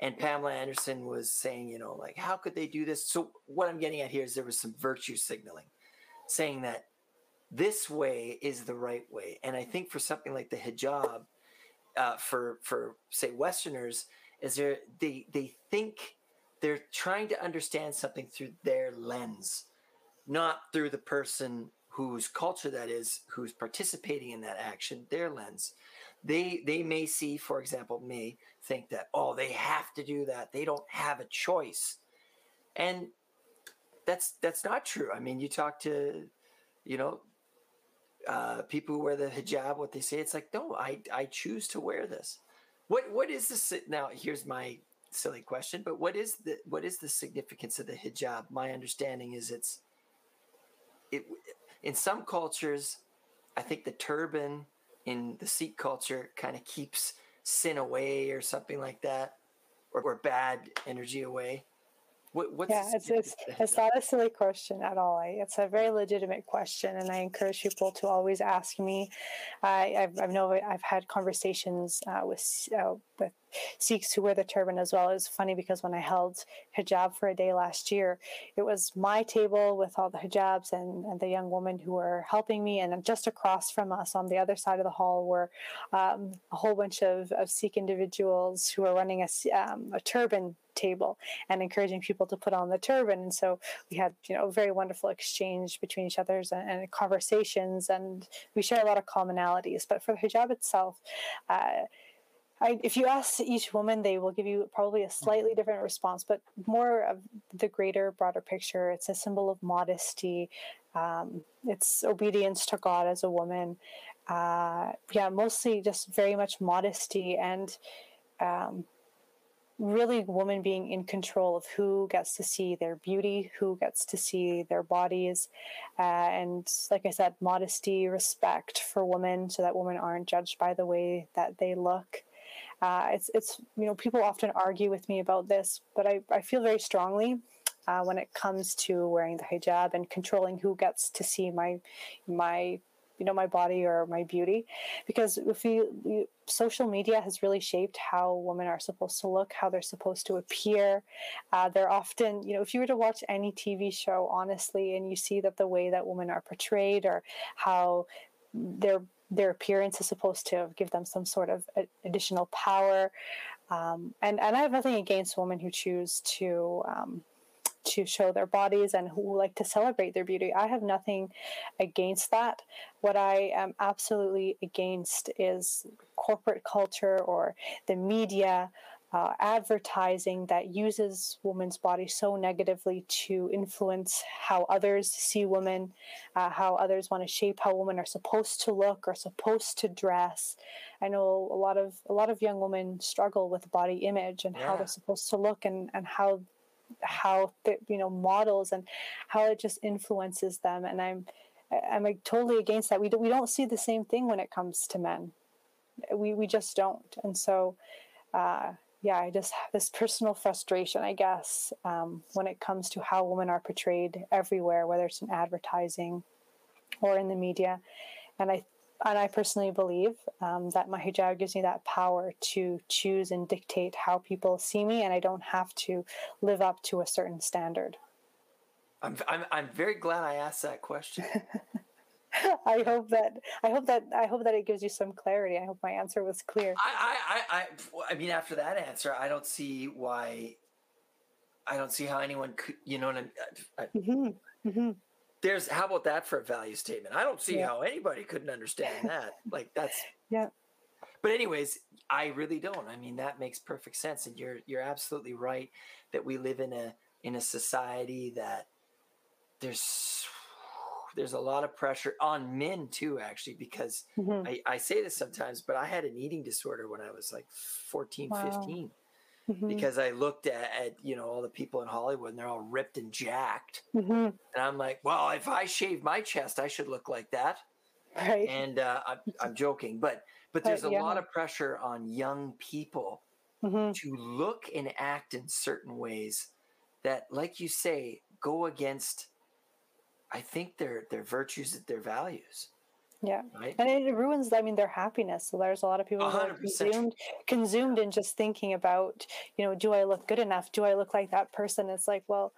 And Pamela Anderson was saying, you know, like, how could they do this? So what I'm getting at here is there was some virtue signaling, saying that this way is the right way. And I think for something like the hijab, uh, for for say Westerners, is there they they think they're trying to understand something through their lens, not through the person whose culture that is, who's participating in that action, their lens. They they may see, for example, may think that oh they have to do that, they don't have a choice, and that's that's not true. I mean, you talk to you know uh, people who wear the hijab, what they say, it's like, no, I, I choose to wear this. What, what is this? Now, here's my silly question, but what is the, what is the significance of the hijab? My understanding is it's, it, in some cultures, I think the turban in the Sikh culture kind of keeps sin away or something like that, or, or bad energy away. What, what's yeah, it's, it's, it's not a silly question at all. It's a very legitimate question, and I encourage people to always ask me. I I've, I know I've had conversations uh, with uh, with Sikhs who wear the turban as well. It was funny because when I held hijab for a day last year, it was my table with all the hijabs and, and the young women who were helping me, and just across from us on the other side of the hall were um, a whole bunch of, of Sikh individuals who were running a, um, a turban table and encouraging people to put on the turban. And so we had, you know, a very wonderful exchange between each other's and, and conversations, and we share a lot of commonalities. But for the hijab itself, uh, I, if you ask each woman, they will give you probably a slightly mm-hmm. different response, but more of the greater, broader picture. It's a symbol of modesty. Um, it's obedience to God as a woman. Uh, yeah, mostly just very much modesty and um, really women being in control of who gets to see their beauty, who gets to see their bodies, uh, and like I said, modesty, respect for women, so that women aren't judged by the way that they look. Uh, it's it's you know people often argue with me about this, but I, I feel very strongly uh, when it comes to wearing the hijab and controlling who gets to see my my you know my body or my beauty. Because if you, social media has really shaped how women are supposed to look how they're supposed to appear. Uh, they're often you know if you were to watch any tv show honestly and you see that the way that women are portrayed or how their their appearance is supposed to give them some sort of additional power um, and and I have nothing against women who choose to um, to show their bodies and who like to celebrate their beauty. I have nothing against that. What I am absolutely against is corporate culture or the media. Uh, advertising that uses women's bodies so negatively to influence how others see women, uh, how others want to shape how women are supposed to look or supposed to dress. I know a lot of a lot of young women struggle with body image and yeah. how they're supposed to look and, and how how you know models and how it just influences them and i'm i'm like totally against that we, do, we don't see the same thing when it comes to men we we just don't and so uh, yeah i just have this personal frustration i guess um, when it comes to how women are portrayed everywhere whether it's in advertising or in the media and i and I personally believe um, that my hijab gives me that power to choose and dictate how people see me, and I don't have to live up to a certain standard. I'm I'm I'm very glad I asked that question. I hope that I hope that I hope that it gives you some clarity. I hope my answer was clear. I I I I, mean, after that answer, I don't see why. I don't see how anyone could, you know, what I, I, mm-hmm. Mm-hmm. there's how about that for a value statement? I don't see yeah. how anybody couldn't understand that. like that's yeah. But anyways, I really don't. I mean, that makes perfect sense, and you're you're absolutely right that we live in a in a society that there's there's a lot of pressure on men too actually because mm-hmm. I, I, say this sometimes but i had an eating disorder when i was like 14 wow. 15 mm-hmm. because i looked at, at, you know all the people in hollywood and they're all ripped and jacked mm-hmm. and i'm like well if i shave my chest i should look like that right and uh, I'm, I'm, joking but but there's a yeah. lot of pressure on young people mm-hmm. to look and act in certain ways that like you say go against I think their their virtues, their values. Yeah, right? and it ruins. I mean, their happiness. So there's a lot of people who are consumed consumed in just thinking about, you know, do I look good enough? Do I look like that person? It's like, well,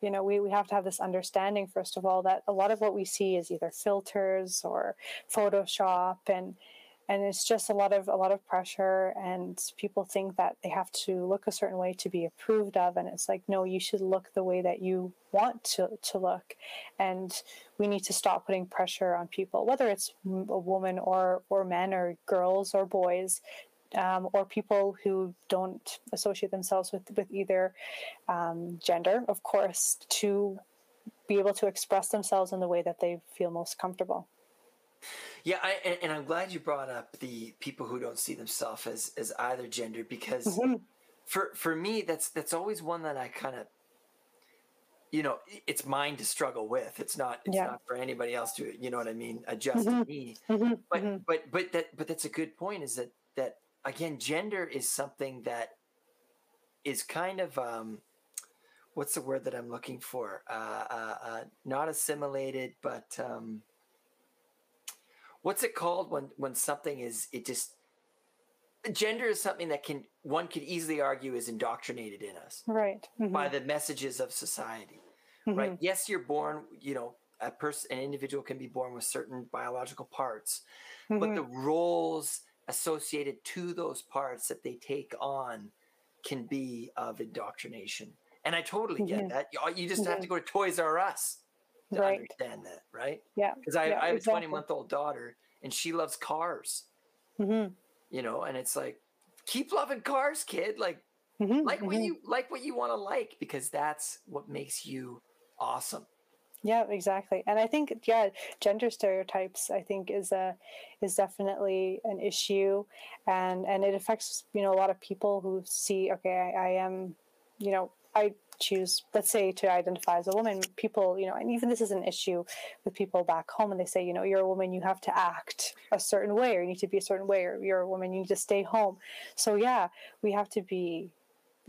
you know, we, we have to have this understanding first of all that a lot of what we see is either filters or Photoshop, and and it's just a lot of a lot of pressure and people think that they have to look a certain way to be approved of and it's like no you should look the way that you want to, to look. And we need to stop putting pressure on people whether it's a woman or or men or girls or boys um, or people who don't associate themselves with with either um, gender of course to be able to express themselves in the way that they feel most comfortable yeah, I, and, and, I'm glad you brought up the people who don't see themselves as as either gender because mm-hmm. for for me that's that's always one that I kind of you know it's mine to struggle with. It's not it's yeah. not for anybody else to you know what I mean adjust mm-hmm. to me. Mm-hmm. But mm-hmm. but but that but that's a good point. Is that that again gender is something that is kind of um what's the word that I'm looking for? Uh, uh, uh, not assimilated, but um, what's it called when when something is it just gender is something that can one could easily argue is indoctrinated in us right. Mm-hmm. by the messages of society mm-hmm. right? Yes you're born you know a person an individual can be born with certain biological parts mm-hmm. but the roles associated to those parts that they take on can be of indoctrination. And i totally get that. You just have to go to toys r us to right. understand that, right? Yeah. Because I, yeah, I have exactly. a 20 month old daughter and she loves cars. Mm-hmm. You know, and it's like, keep loving cars, kid. Like, mm-hmm. like what mm-hmm. you like what you want to like because that's what makes you awesome. Yeah, exactly. And I think yeah, gender stereotypes I think is a is definitely an issue and and it affects, you know, a lot of people who see okay, I, I am, you know, I choose, let's say, to identify as a woman, people, you know, and even this is an issue with people back home, and they say, you know, you're a woman, you have to act a certain way, or you need to be a certain way, or you're a woman, you need to stay home. So yeah, we have to be,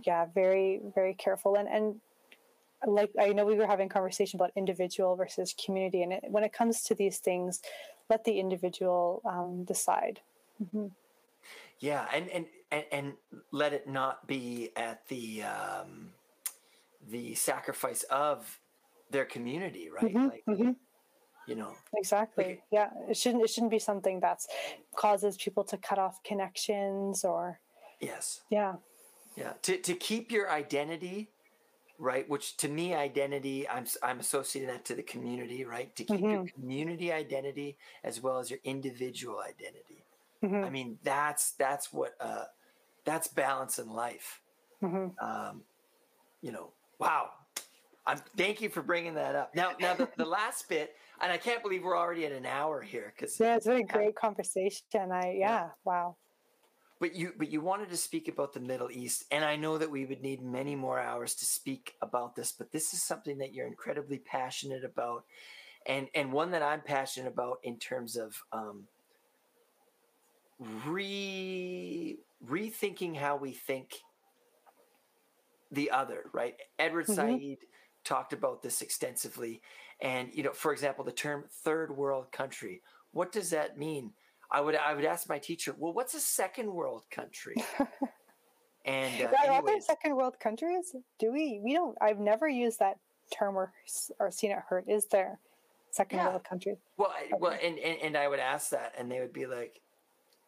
yeah, very, very careful, and and like I know we were having conversation about individual versus community, and it, when it comes to these things, let the individual um, decide. Mm-hmm. Yeah, and, and and and let it not be at the um, the sacrifice of their community, right? Mm-hmm, like, mm-hmm. you know, exactly. Like, yeah, it shouldn't. It shouldn't be something that's causes people to cut off connections or. Yes. Yeah. Yeah. To to keep your identity, right? Which to me, identity, I'm I'm associating that to the community, right? To keep mm-hmm. your community identity as well as your individual identity. Mm-hmm. I mean, that's that's what uh, that's balance in life. Mm-hmm. Um, you know, Wow. I'm, thank you for bringing that up. Now, now the, the last bit, and I can't believe we're already at an hour here because yeah, it's been a great conversation. I yeah, yeah, wow. But you, but you wanted to speak about the Middle East, and I know that we would need many more hours to speak about this. But this is something that you're incredibly passionate about, and and one that I'm passionate about in terms of um, re rethinking how we think the other, right? Edward mm-hmm. Said talked about this extensively. And, you know, for example, the term third world country. what does that mean? I would I would ask my teacher, well, what's a second world country? and uh, are there second world countries? Do we? We don't. I've never used that term or or seen it heard. Is there second yeah. world countries? Well, okay. well, and, and and I would ask that, and they would be like,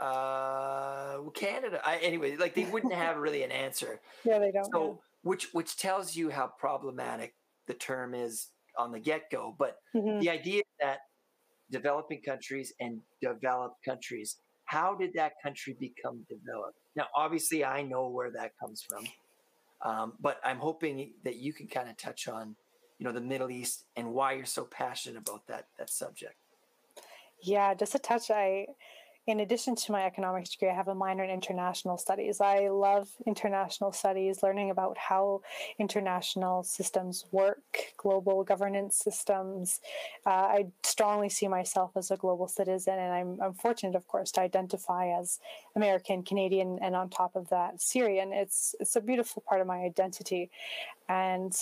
uh, Canada. I, anyway, like they wouldn't have really an answer. Yeah, they don't. So, which which tells you how problematic the term is on the get go. But mm-hmm. the idea that developing countries and developed countries, how did that country become developed? Now, obviously, I know where that comes from, um, but I'm hoping that you can kind of touch on, you know, the Middle East and why you're so passionate about that that subject. Yeah, just a touch. I in addition to my economics degree, I have a minor in international studies. I love international studies, learning about how international systems work, global governance systems. Uh, I strongly see myself as a global citizen, and I'm, I'm fortunate, of course, to identify as American, Canadian, and on top of that, Syrian. It's it's a beautiful part of my identity, and.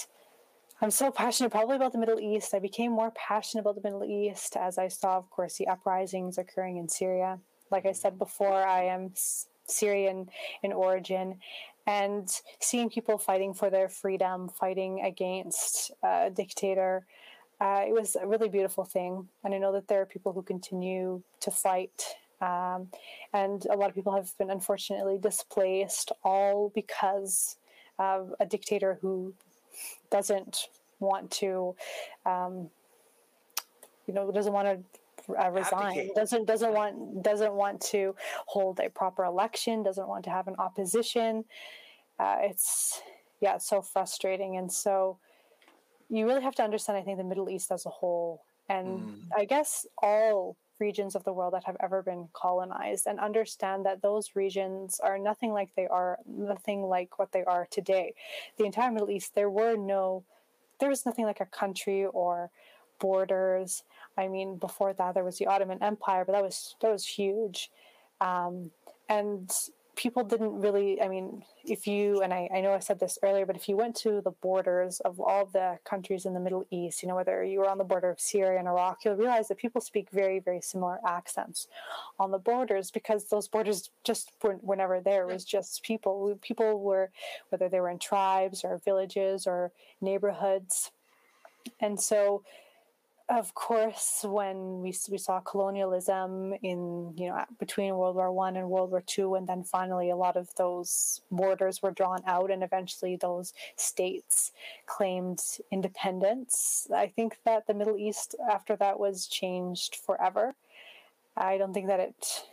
I'm so passionate probably about the Middle East. I became more passionate about the Middle East as I saw, of course, the uprisings occurring in Syria like I said before, I am Syrian in origin, and seeing people fighting for their freedom, fighting against a dictator, uh, it was a really beautiful thing. And I know that there are people who continue to fight. Um, and a lot of people have been unfortunately displaced, all because of a dictator who doesn't want to, um, you know, doesn't want to uh, resign. Abdicate. doesn't doesn't want doesn't want to hold a proper election doesn't want to have an opposition. Uh, it's yeah it's so frustrating. And so you really have to understand i think the middle east as a whole. And mm. i guess all regions of the world that have ever been colonized and understand that those regions are nothing like they are nothing like what they are today. The entire middle east there were no there was nothing like a country or borders I mean, before that there was the Ottoman Empire, but that was that was huge, um, and people didn't really. I mean, if you and I, I know I said this earlier, but if you went to the borders of all the countries in the Middle East, you know, whether you were on the border of Syria and Iraq, you'll realize that people speak very, very similar accents on the borders because those borders just were, were never there. It was just people. People were, whether they were in tribes or villages or neighborhoods, and so of course, when we, we saw colonialism in you know between World War One and World War Two, and then finally a lot of those borders were drawn out, and eventually those states claimed independence. I think that the Middle East after that was changed forever. I don't think that it.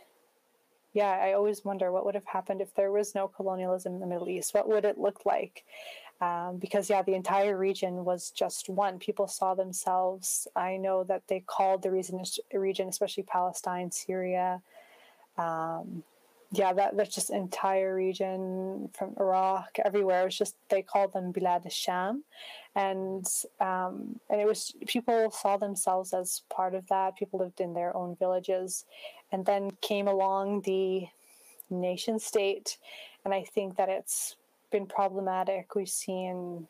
Yeah, I always wonder what would have happened if there was no colonialism in the Middle East. What would it look like? Um, because yeah the entire region was just one. People saw themselves. I know that they called the region, especially palestine syria. Um, yeah that that's just entire region from iraq everywhere. It was just they called them bilad sham and um, and it was people saw themselves as part of that. People lived in their own villages and then came along the nation state. And i think that it's been problematic. We've seen,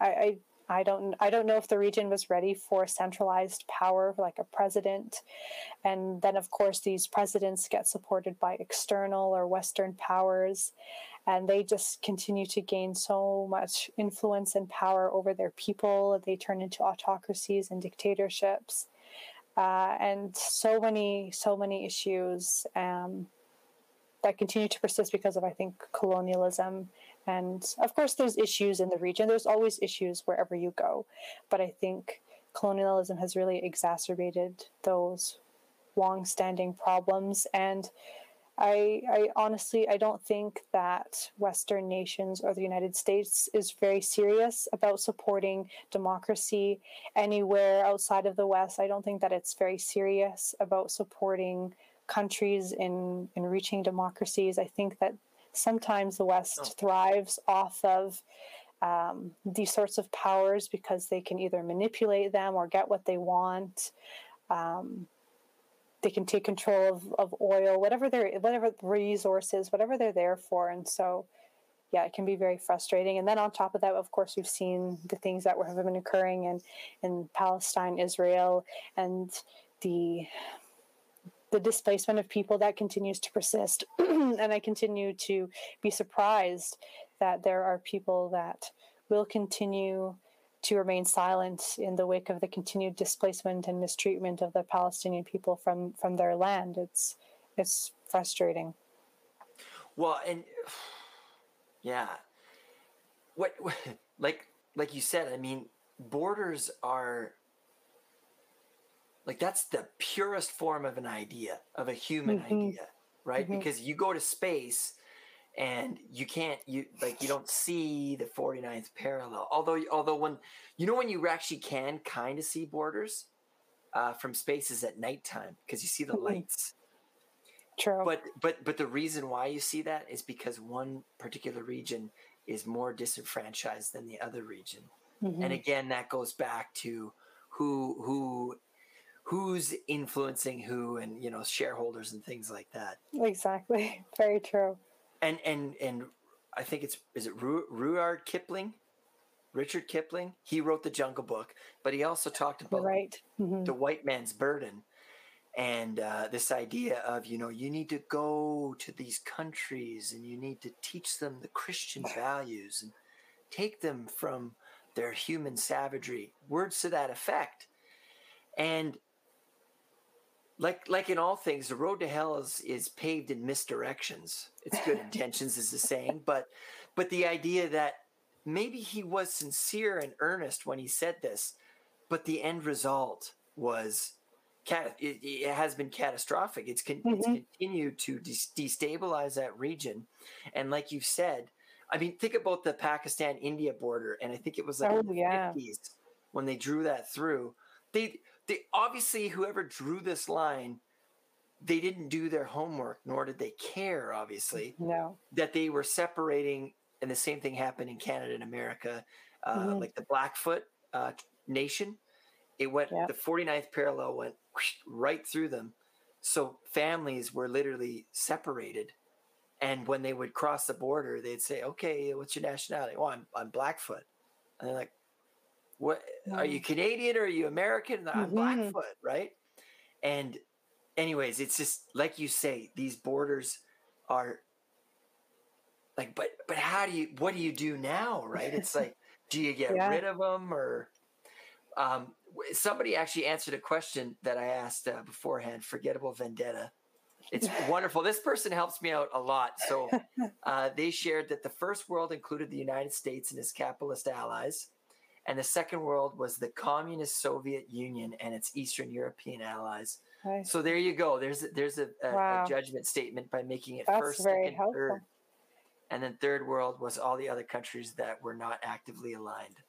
I, I, I don't, I don't know if the region was ready for centralized power, like a president, and then of course these presidents get supported by external or Western powers, and they just continue to gain so much influence and power over their people. They turn into autocracies and dictatorships, uh, and so many, so many issues. Um, that continue to persist because of, I think, colonialism and of course, there's issues in the region. There's always issues wherever you go. But I think colonialism has really exacerbated those long-standing problems. And I, I honestly, I don't think that Western nations or the United States is very serious about supporting democracy anywhere outside of the West. I don't think that it's very serious about supporting countries in in reaching democracies. I think that sometimes the West oh. thrives off of um, these sorts of powers because they can either manipulate them or get what they want. Um, they can take control of, of oil, whatever their whatever resources, whatever they're there for, and so yeah, it can be very frustrating. And then on top of that, of course, we've seen the things that have been occurring in in Palestine, Israel, and the the displacement of people that continues to persist. and I continue to be surprised that there are people that will continue to remain silent in the wake of the continued displacement and mistreatment of the Palestinian people from from their land. It's it's frustrating. Well, and yeah, what, what like like you said, I mean, borders are like that's the purest form of an idea of a human mm-hmm. idea, right? Mm-hmm. Because you go to space and you can't you like you don't see the 49th parallel although although when you know when you actually can kind of see borders uh, from spaces at nighttime because you see the mm-hmm. lights true but but but the reason why you see that is because one particular region is more disenfranchised than the other region mm-hmm. and again that goes back to who who who's influencing who and you know shareholders and things like that exactly very true and and and I think it's is it Ru- Rudyard Kipling, Richard Kipling. He wrote the Jungle Book, but he also talked about right. mm-hmm. the white man's burden and uh, this idea of you know you need to go to these countries and you need to teach them the Christian values and take them from their human savagery. Words to that effect, and like like in all things, the road to hell is is paved in misdirections. It's good intentions, is the saying, but but the idea that maybe he was sincere and earnest when he said this, but the end result was cat. It, it has been catastrophic. It's, con- mm-hmm. it's continued to de- destabilize that region, and like you said, I mean, think about the Pakistan India border, and I think it was like oh, the yeah. 50s when they drew that through. They they obviously whoever drew this line they didn't do their homework nor did they care obviously no. that they were separating and the same thing happened in canada and america uh, mm-hmm. like the blackfoot uh, nation it went yep. the 49th parallel went whoosh, right through them so families were literally separated and when they would cross the border they'd say okay what's your nationality well i'm, I'm blackfoot and they're like what are you Canadian or are you American? I'm mm-hmm. Blackfoot, right? And anyways, it's just like you say, these borders are like, but but how do you? What do you do now, right? It's like, do you get yeah. rid of them or? Um, somebody actually answered a question that I asked uh, beforehand. Forgettable vendetta. It's wonderful. This person helps me out a lot. So uh, they shared that the first world included the United States and its capitalist allies and the second world was the communist Soviet Union and its Eastern European allies. So there you go. There's a, there's a, a, wow. a, judgment statement by making it That's first, very second, helpful. third, and then third world was all the other countries that were not actively aligned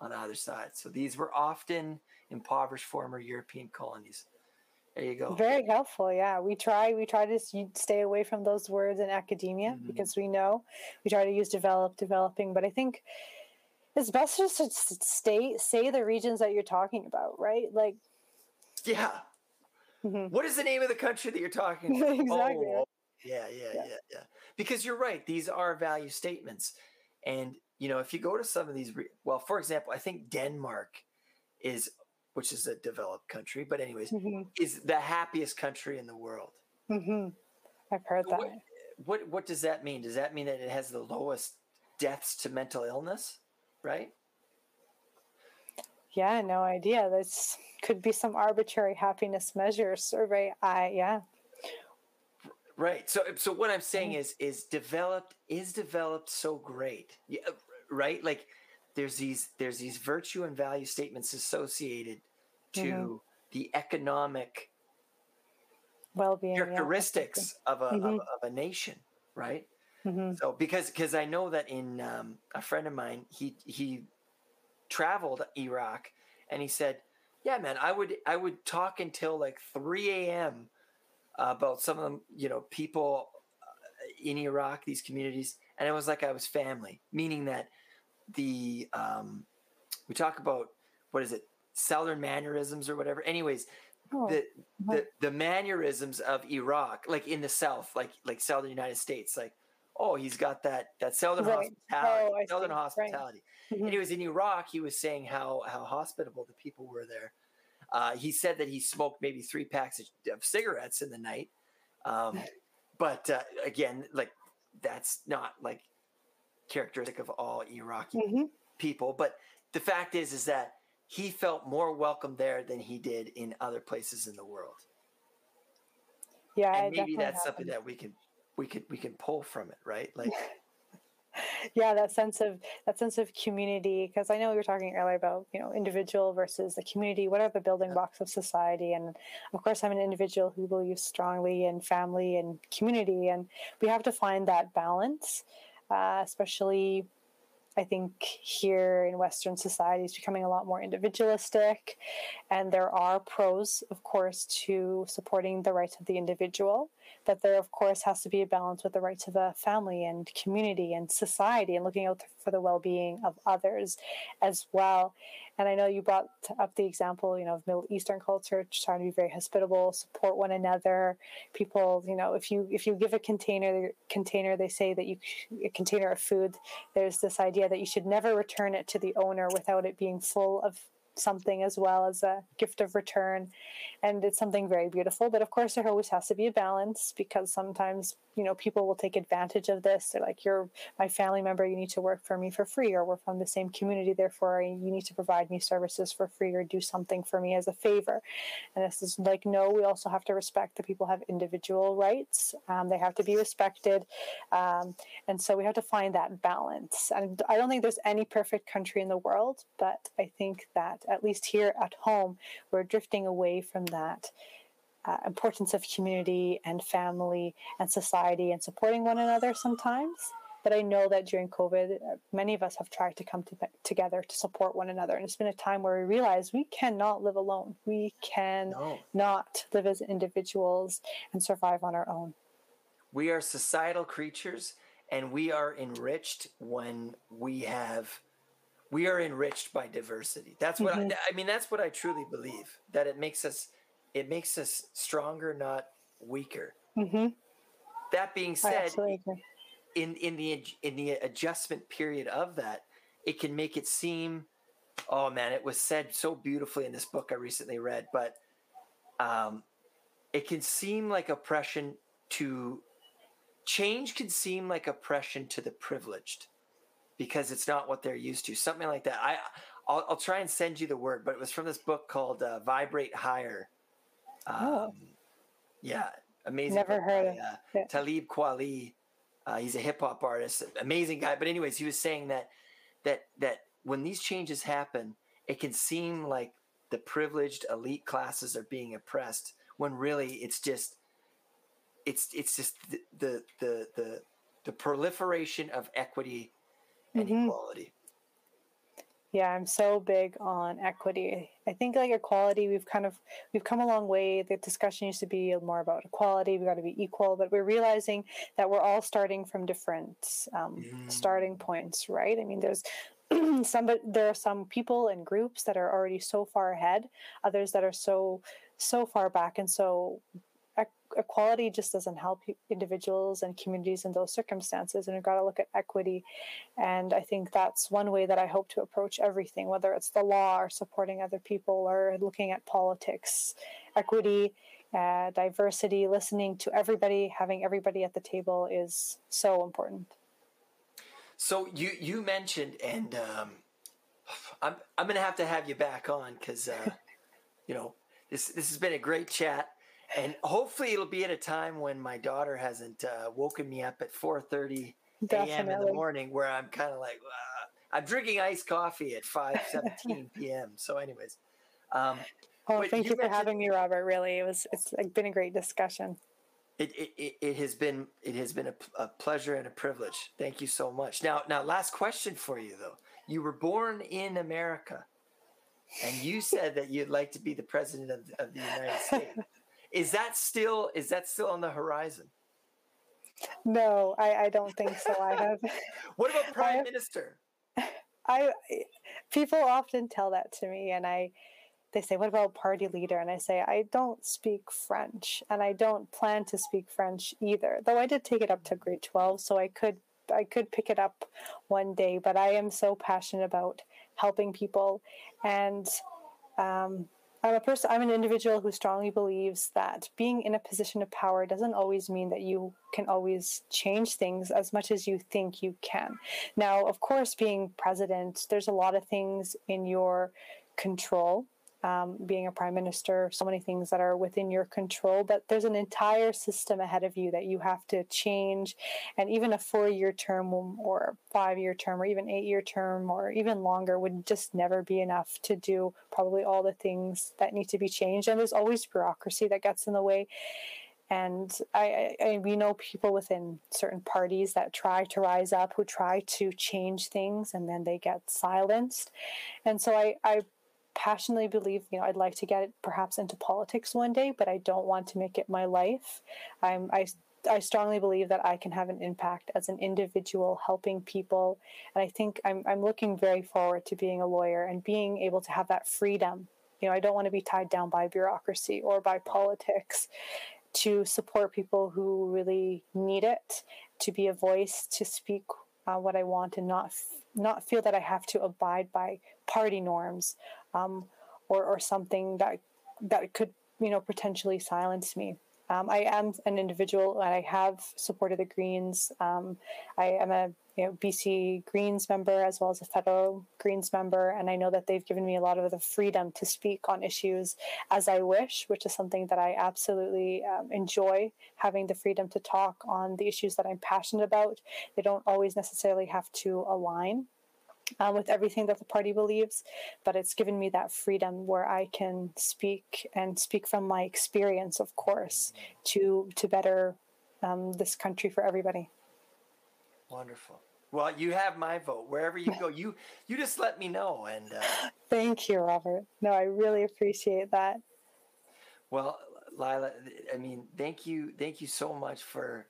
on either side. So these were often impoverished former European colonies. There you go. Very helpful. Yeah, we try we try to stay away from those words in academia mm-hmm. because we know we try to use develop, developing, but I think it's best just to stay say the regions that you're talking about, right? Like, yeah. Mm-hmm. What is the name of the country that you're talking about? exactly. Oh, yeah, yeah, yeah, yeah, yeah. Because you're right; these are value statements, and you know, if you go to some of these, re- well, for example, I think Denmark is, which is a developed country, but anyways, mm-hmm. is the happiest country in the world. Mm-hmm. I've heard that. What, what what does that mean? Does that mean that it has the lowest deaths to mental illness? Right? Yeah, no idea. This could be some arbitrary happiness measure survey. I yeah. Right. So so what I'm saying is is developed is developed so great. Yeah, right? Like there's these there's these virtue and value statements associated to mm-hmm. the economic well-being characteristics yeah. of, a, mm-hmm. of, of a nation, right? Mm-hmm. So because because I know that in um, a friend of mine he he traveled Iraq and he said, yeah, man, I would I would talk until like 3 a.m. about some of them, you know, people uh, in Iraq, these communities, and it was like I was family, meaning that the um, we talk about what is it, Southern mannerisms or whatever. Anyways, oh. the, the the mannerisms of Iraq, like in the South, like like Southern United States, like oh, he's got that that southern right. hospitality, oh, southern hospitality. Right. Mm-hmm. And he was in Iraq. He was saying how how hospitable the people were there. Uh, he said that he smoked maybe three packs of, cigarettes in the night. Um, but uh, again, like that's not like characteristic of all Iraqi mm-hmm. people. But the fact is, is that he felt more welcome there than he did in other places in the world. Yeah, and maybe that's something that we can we could we can pull from it, right? Like yeah that sense of that sense of community because i know we were talking earlier about you know individual versus the community what are the building blocks of society and of course i'm an individual who believes strongly in family and community and we have to find that balance uh, especially I think here in Western society is becoming a lot more individualistic, and there are pros, of course, to supporting the rights of the individual but there of course has to be a balance with the rights of a family and community and society and looking out for the well-being of others as well and i know you brought up the example you know of middle eastern culture trying to be very hospitable support one another. People you know if you if you give a container container they say that you a container of food there's this idea that you should never return it to the owner without it being full of something as well as a gift of return. And it's something very beautiful but of course there always has to be a balance because sometimes you know people will take advantage of this. They're like you're my family member you need to work for me for free or we're from the same community therefore you need to provide me services for free or do something for me as a favor. And this is like no we also have to respect that people have individual rights. Um, they have to be respected. Um, and so we have to find that balance. And i don't think there's any perfect country in the world but i think that at least here at home we're drifting away from that uh, importance of community and family and society and supporting one another sometimes. But I know that during COVID, uh, many of us have tried to come to, together to support one another. And it's been a time where we realize we cannot live alone. We can no. not live as individuals and survive on our own. We are societal creatures and we are enriched when we have we are enriched by diversity. That's what mm-hmm. I, I mean that's what I truly believe that it makes us it makes us stronger, not weaker. Mm-hmm. That being said, in in the in the adjustment period of that, it can make it seem, oh man, it was said so beautifully in this book I recently read, but um, it can seem like oppression to change can seem like oppression to the privileged because it's not what they're used to. Something like that. I I'll, I'll try and send you the word, but it was from this book called uh, "Vibrate Higher." Oh. Um, yeah, amazing. Never heard by, of uh. Talib Kweli. Uh, he's a hip hop artist, amazing guy. But anyways, he was saying that that that when these changes happen, it can seem like the privileged elite classes are being oppressed when really it's just it's it's just the the the the, the proliferation of equity and mm-hmm. equality. Yeah, I'm so big on equity. I think like equality, we've kind of we've come a long way. The discussion used to be more about equality. We got to be equal, but we're realizing that we're all starting from different um, mm. starting points, right? I mean, there's some but there are some people and groups that are already so far ahead, others that are so so far back, and so equality just doesn't help individuals and communities in those circumstances and we've got to look at equity. And i think that's one way that i hope to approach everything whether it's the law or supporting other people or looking at politics. Equity uh, diversity listening to everybody having everybody at the table is so important. So you you mentioned and um, i'm i'm gonna have to have you back on because uh, you know this this has been a great chat and hopefully it'll be at a time when my daughter hasn't uh, woken me up at 4.30 a.m in the morning where i'm kind of like uh, i'm drinking iced coffee at 5.17 p.m so anyways um, oh thank you, you for having me robert. Really it was it's been a great discussion. It, it, it has been it has been a, a pleasure and a privilege. Thank you so much. Now now last question for you though. You were born in america and you said that you'd like to be the president of, of the united states is that still is that still on the horizon? No, I, I don't think so. I have. what about prime have, minister? I people often tell that to me, and I they say, "What about party leader?" And I say, "I don't speak French, and I don't plan to speak French either. Though I did take it up to grade twelve, so I could I could pick it up one day. But I am so passionate about helping people, and um, I'm a person. I'm an individual who strongly believes that being in a position of power doesn't always mean that you can always change things as much as you think you can. Now, of course, being president, there's a lot of things in your control um, being a prime minister, so many things that are within your control, but there's an entire system ahead of you that you have to change. And even a four year term or five year term or even eight year term or even longer would just never be enough to do probably all the things that need to be changed. And there's always bureaucracy that gets in the way. And I, I, we know people within certain parties that try to rise up, who try to change things, and then they get silenced. And so I, I passionately believe, you know, I'd like to get perhaps into politics one day, but I don't want to make it my life. I'm, I, I strongly believe that I can have an impact as an individual helping people. And I think I'm, I'm looking very forward to being a lawyer and being able to have that freedom. You know, I don't want to be tied down by bureaucracy or by politics to support people who really need it, to be a voice, to speak uh, what I want and not not feel that I have to abide by party norms um, or, or something that that could you know potentially silence me. Um, I am an individual and I have supported the Greens. Um, I am a you know, BC Greens member as well as a federal Greens member, and I know that they've given me a lot of the freedom to speak on issues as I wish, which is something that I absolutely um, enjoy having the freedom to talk on the issues that I'm passionate about. They don't always necessarily have to align um, with everything that the party believes, but it's given me that freedom where I can speak and speak from my experience, of course, to to better um, this country for everybody. Wonderful. Well, you have my vote wherever you go. You you just let me know and. Uh, Thank you, Robert. No, I really appreciate that. Well, Lila, I mean, thank you, thank you so much for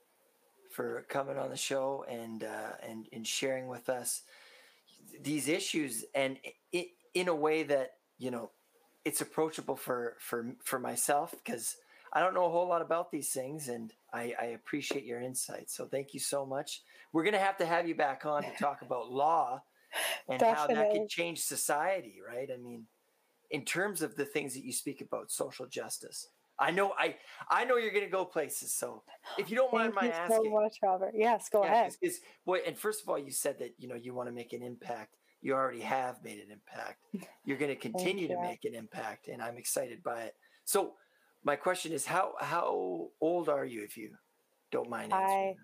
for coming on the show and uh, and and sharing with us these issues and it, in a way that you know it's approachable for for for myself because I don't know a whole lot about these things and I, I appreciate your insight. So thank you so much. We're gonna have to have you back on to talk about law and Definitely. how that could change society, right? I mean, in terms of the things that you speak about, social justice. I know I I know you're going to go places. So if you don't Thank mind my you asking, so much, Robert. Yes, go yeah, ahead. Is boy, and first of all, you said that you know you want to make an impact. You already have made an impact. You're going to continue to make an impact, and I'm excited by it. So my question is, how how old are you, if you don't mind answering?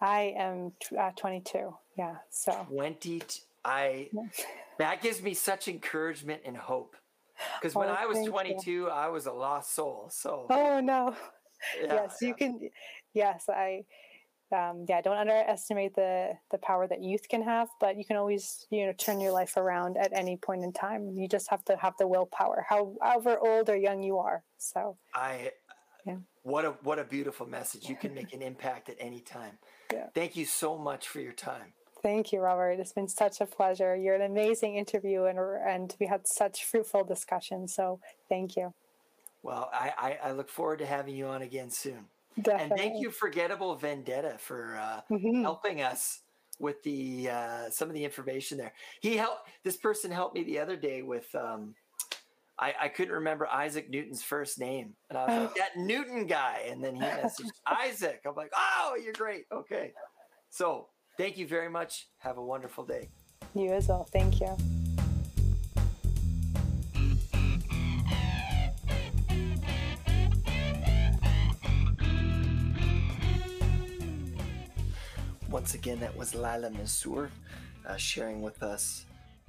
I I am uh, 22. Yeah, so 20. I that gives me such encouragement and hope because when oh, I was 22, you. I was a lost soul. So. Oh no. Yeah, yes, yeah. you can. Yes, I. Um, yeah, don't underestimate the the power that youth can have, but you can always you know turn your life around at any point in time. You just have to have the willpower, however old or young you are. So. I. Yeah. What a what a beautiful message! You can make an impact at any time. Yeah. Thank you so much for your time. Thank you, Robert. It's been such a pleasure. You're an amazing interview, and and we had such fruitful discussion. So thank you. Well, I, I, I look forward to having you on again soon. Definitely. And thank you, Forgettable Vendetta, for uh, mm-hmm. helping us with the uh, some of the information there. He helped. This person helped me the other day with. Um, I, I couldn't remember Isaac Newton's first name, and I was like, "That Newton guy." And then he messaged Isaac. I'm like, "Oh, you're great. Okay." So Thank you very much. Have a wonderful day. You as well. Thank you. Once again, that was Lila Mansour uh, sharing with us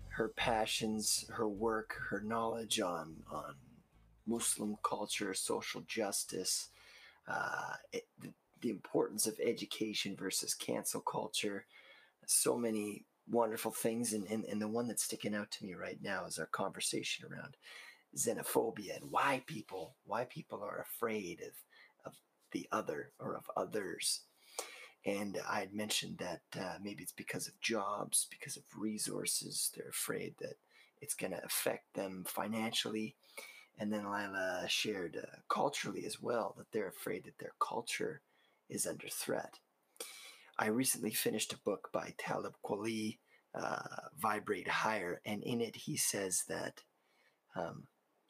her passions, her work, her knowledge on, on Muslim culture, social justice, uh, it, the importance of education versus cancel culture. So many wonderful things. And, and, and the one that's sticking out to me right now is our conversation around xenophobia and why people why people are afraid of of the other or of others. And I had mentioned that uh, maybe it's because of jobs, because of resources. They're afraid that it's going to affect them financially. And then Lila shared uh, culturally as well that they're afraid that their culture is under threat. I recently finished a book by Talib Kweli, uh, Vibrate Higher, and in it he says that um,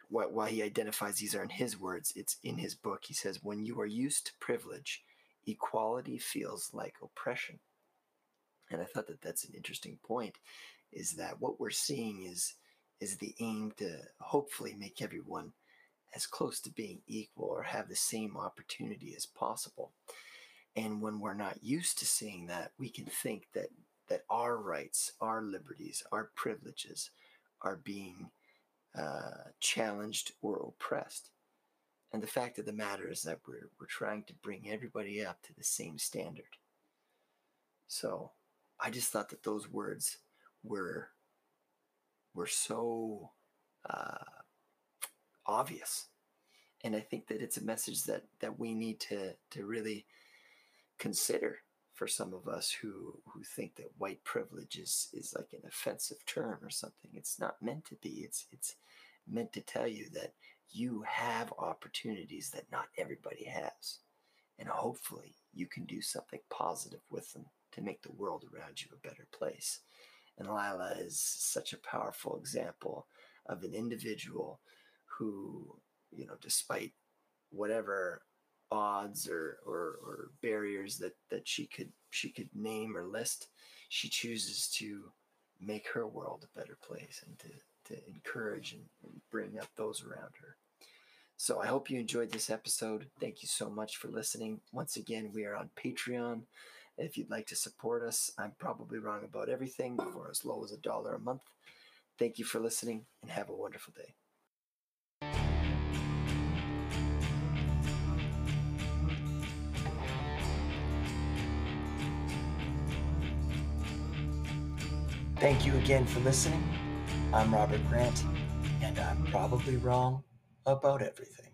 while he identifies these are in his words, it's in his book. He says, When you are used to privilege, equality feels like oppression. And I thought that that's an interesting point is that what we're seeing is is the aim to hopefully make everyone as close to being equal or have the same opportunity as possible. And when we're not used to seeing that, we can think that that our rights, our liberties, our privileges are being uh, challenged or oppressed. And the fact of the matter is that we're, we're trying to bring everybody up to the same standard. So I just thought that those words were, were so uh, obvious. And I think that it's a message that, that we need to, to really consider for some of us who, who think that white privilege is, is like an offensive term or something. It's not meant to be. It's, it's meant to tell you that you have opportunities that not everybody has. And hopefully you can do something positive with them to make the world around you a better place. And Lila is such a powerful example of an individual who, you know, despite whatever odds or, or, or barriers that, that she could she could name or list, she chooses to make her world a better place and to, to encourage and, and bring up those around her. So I hope you enjoyed this episode. Thank you so much for listening. Once again, we are on Patreon. If you'd like to support us, I'm probably wrong about everything for as low as a dollar a month. Thank you for listening and have a wonderful day. Thank you again for listening. I'm Robert Grant, and I'm probably wrong about everything.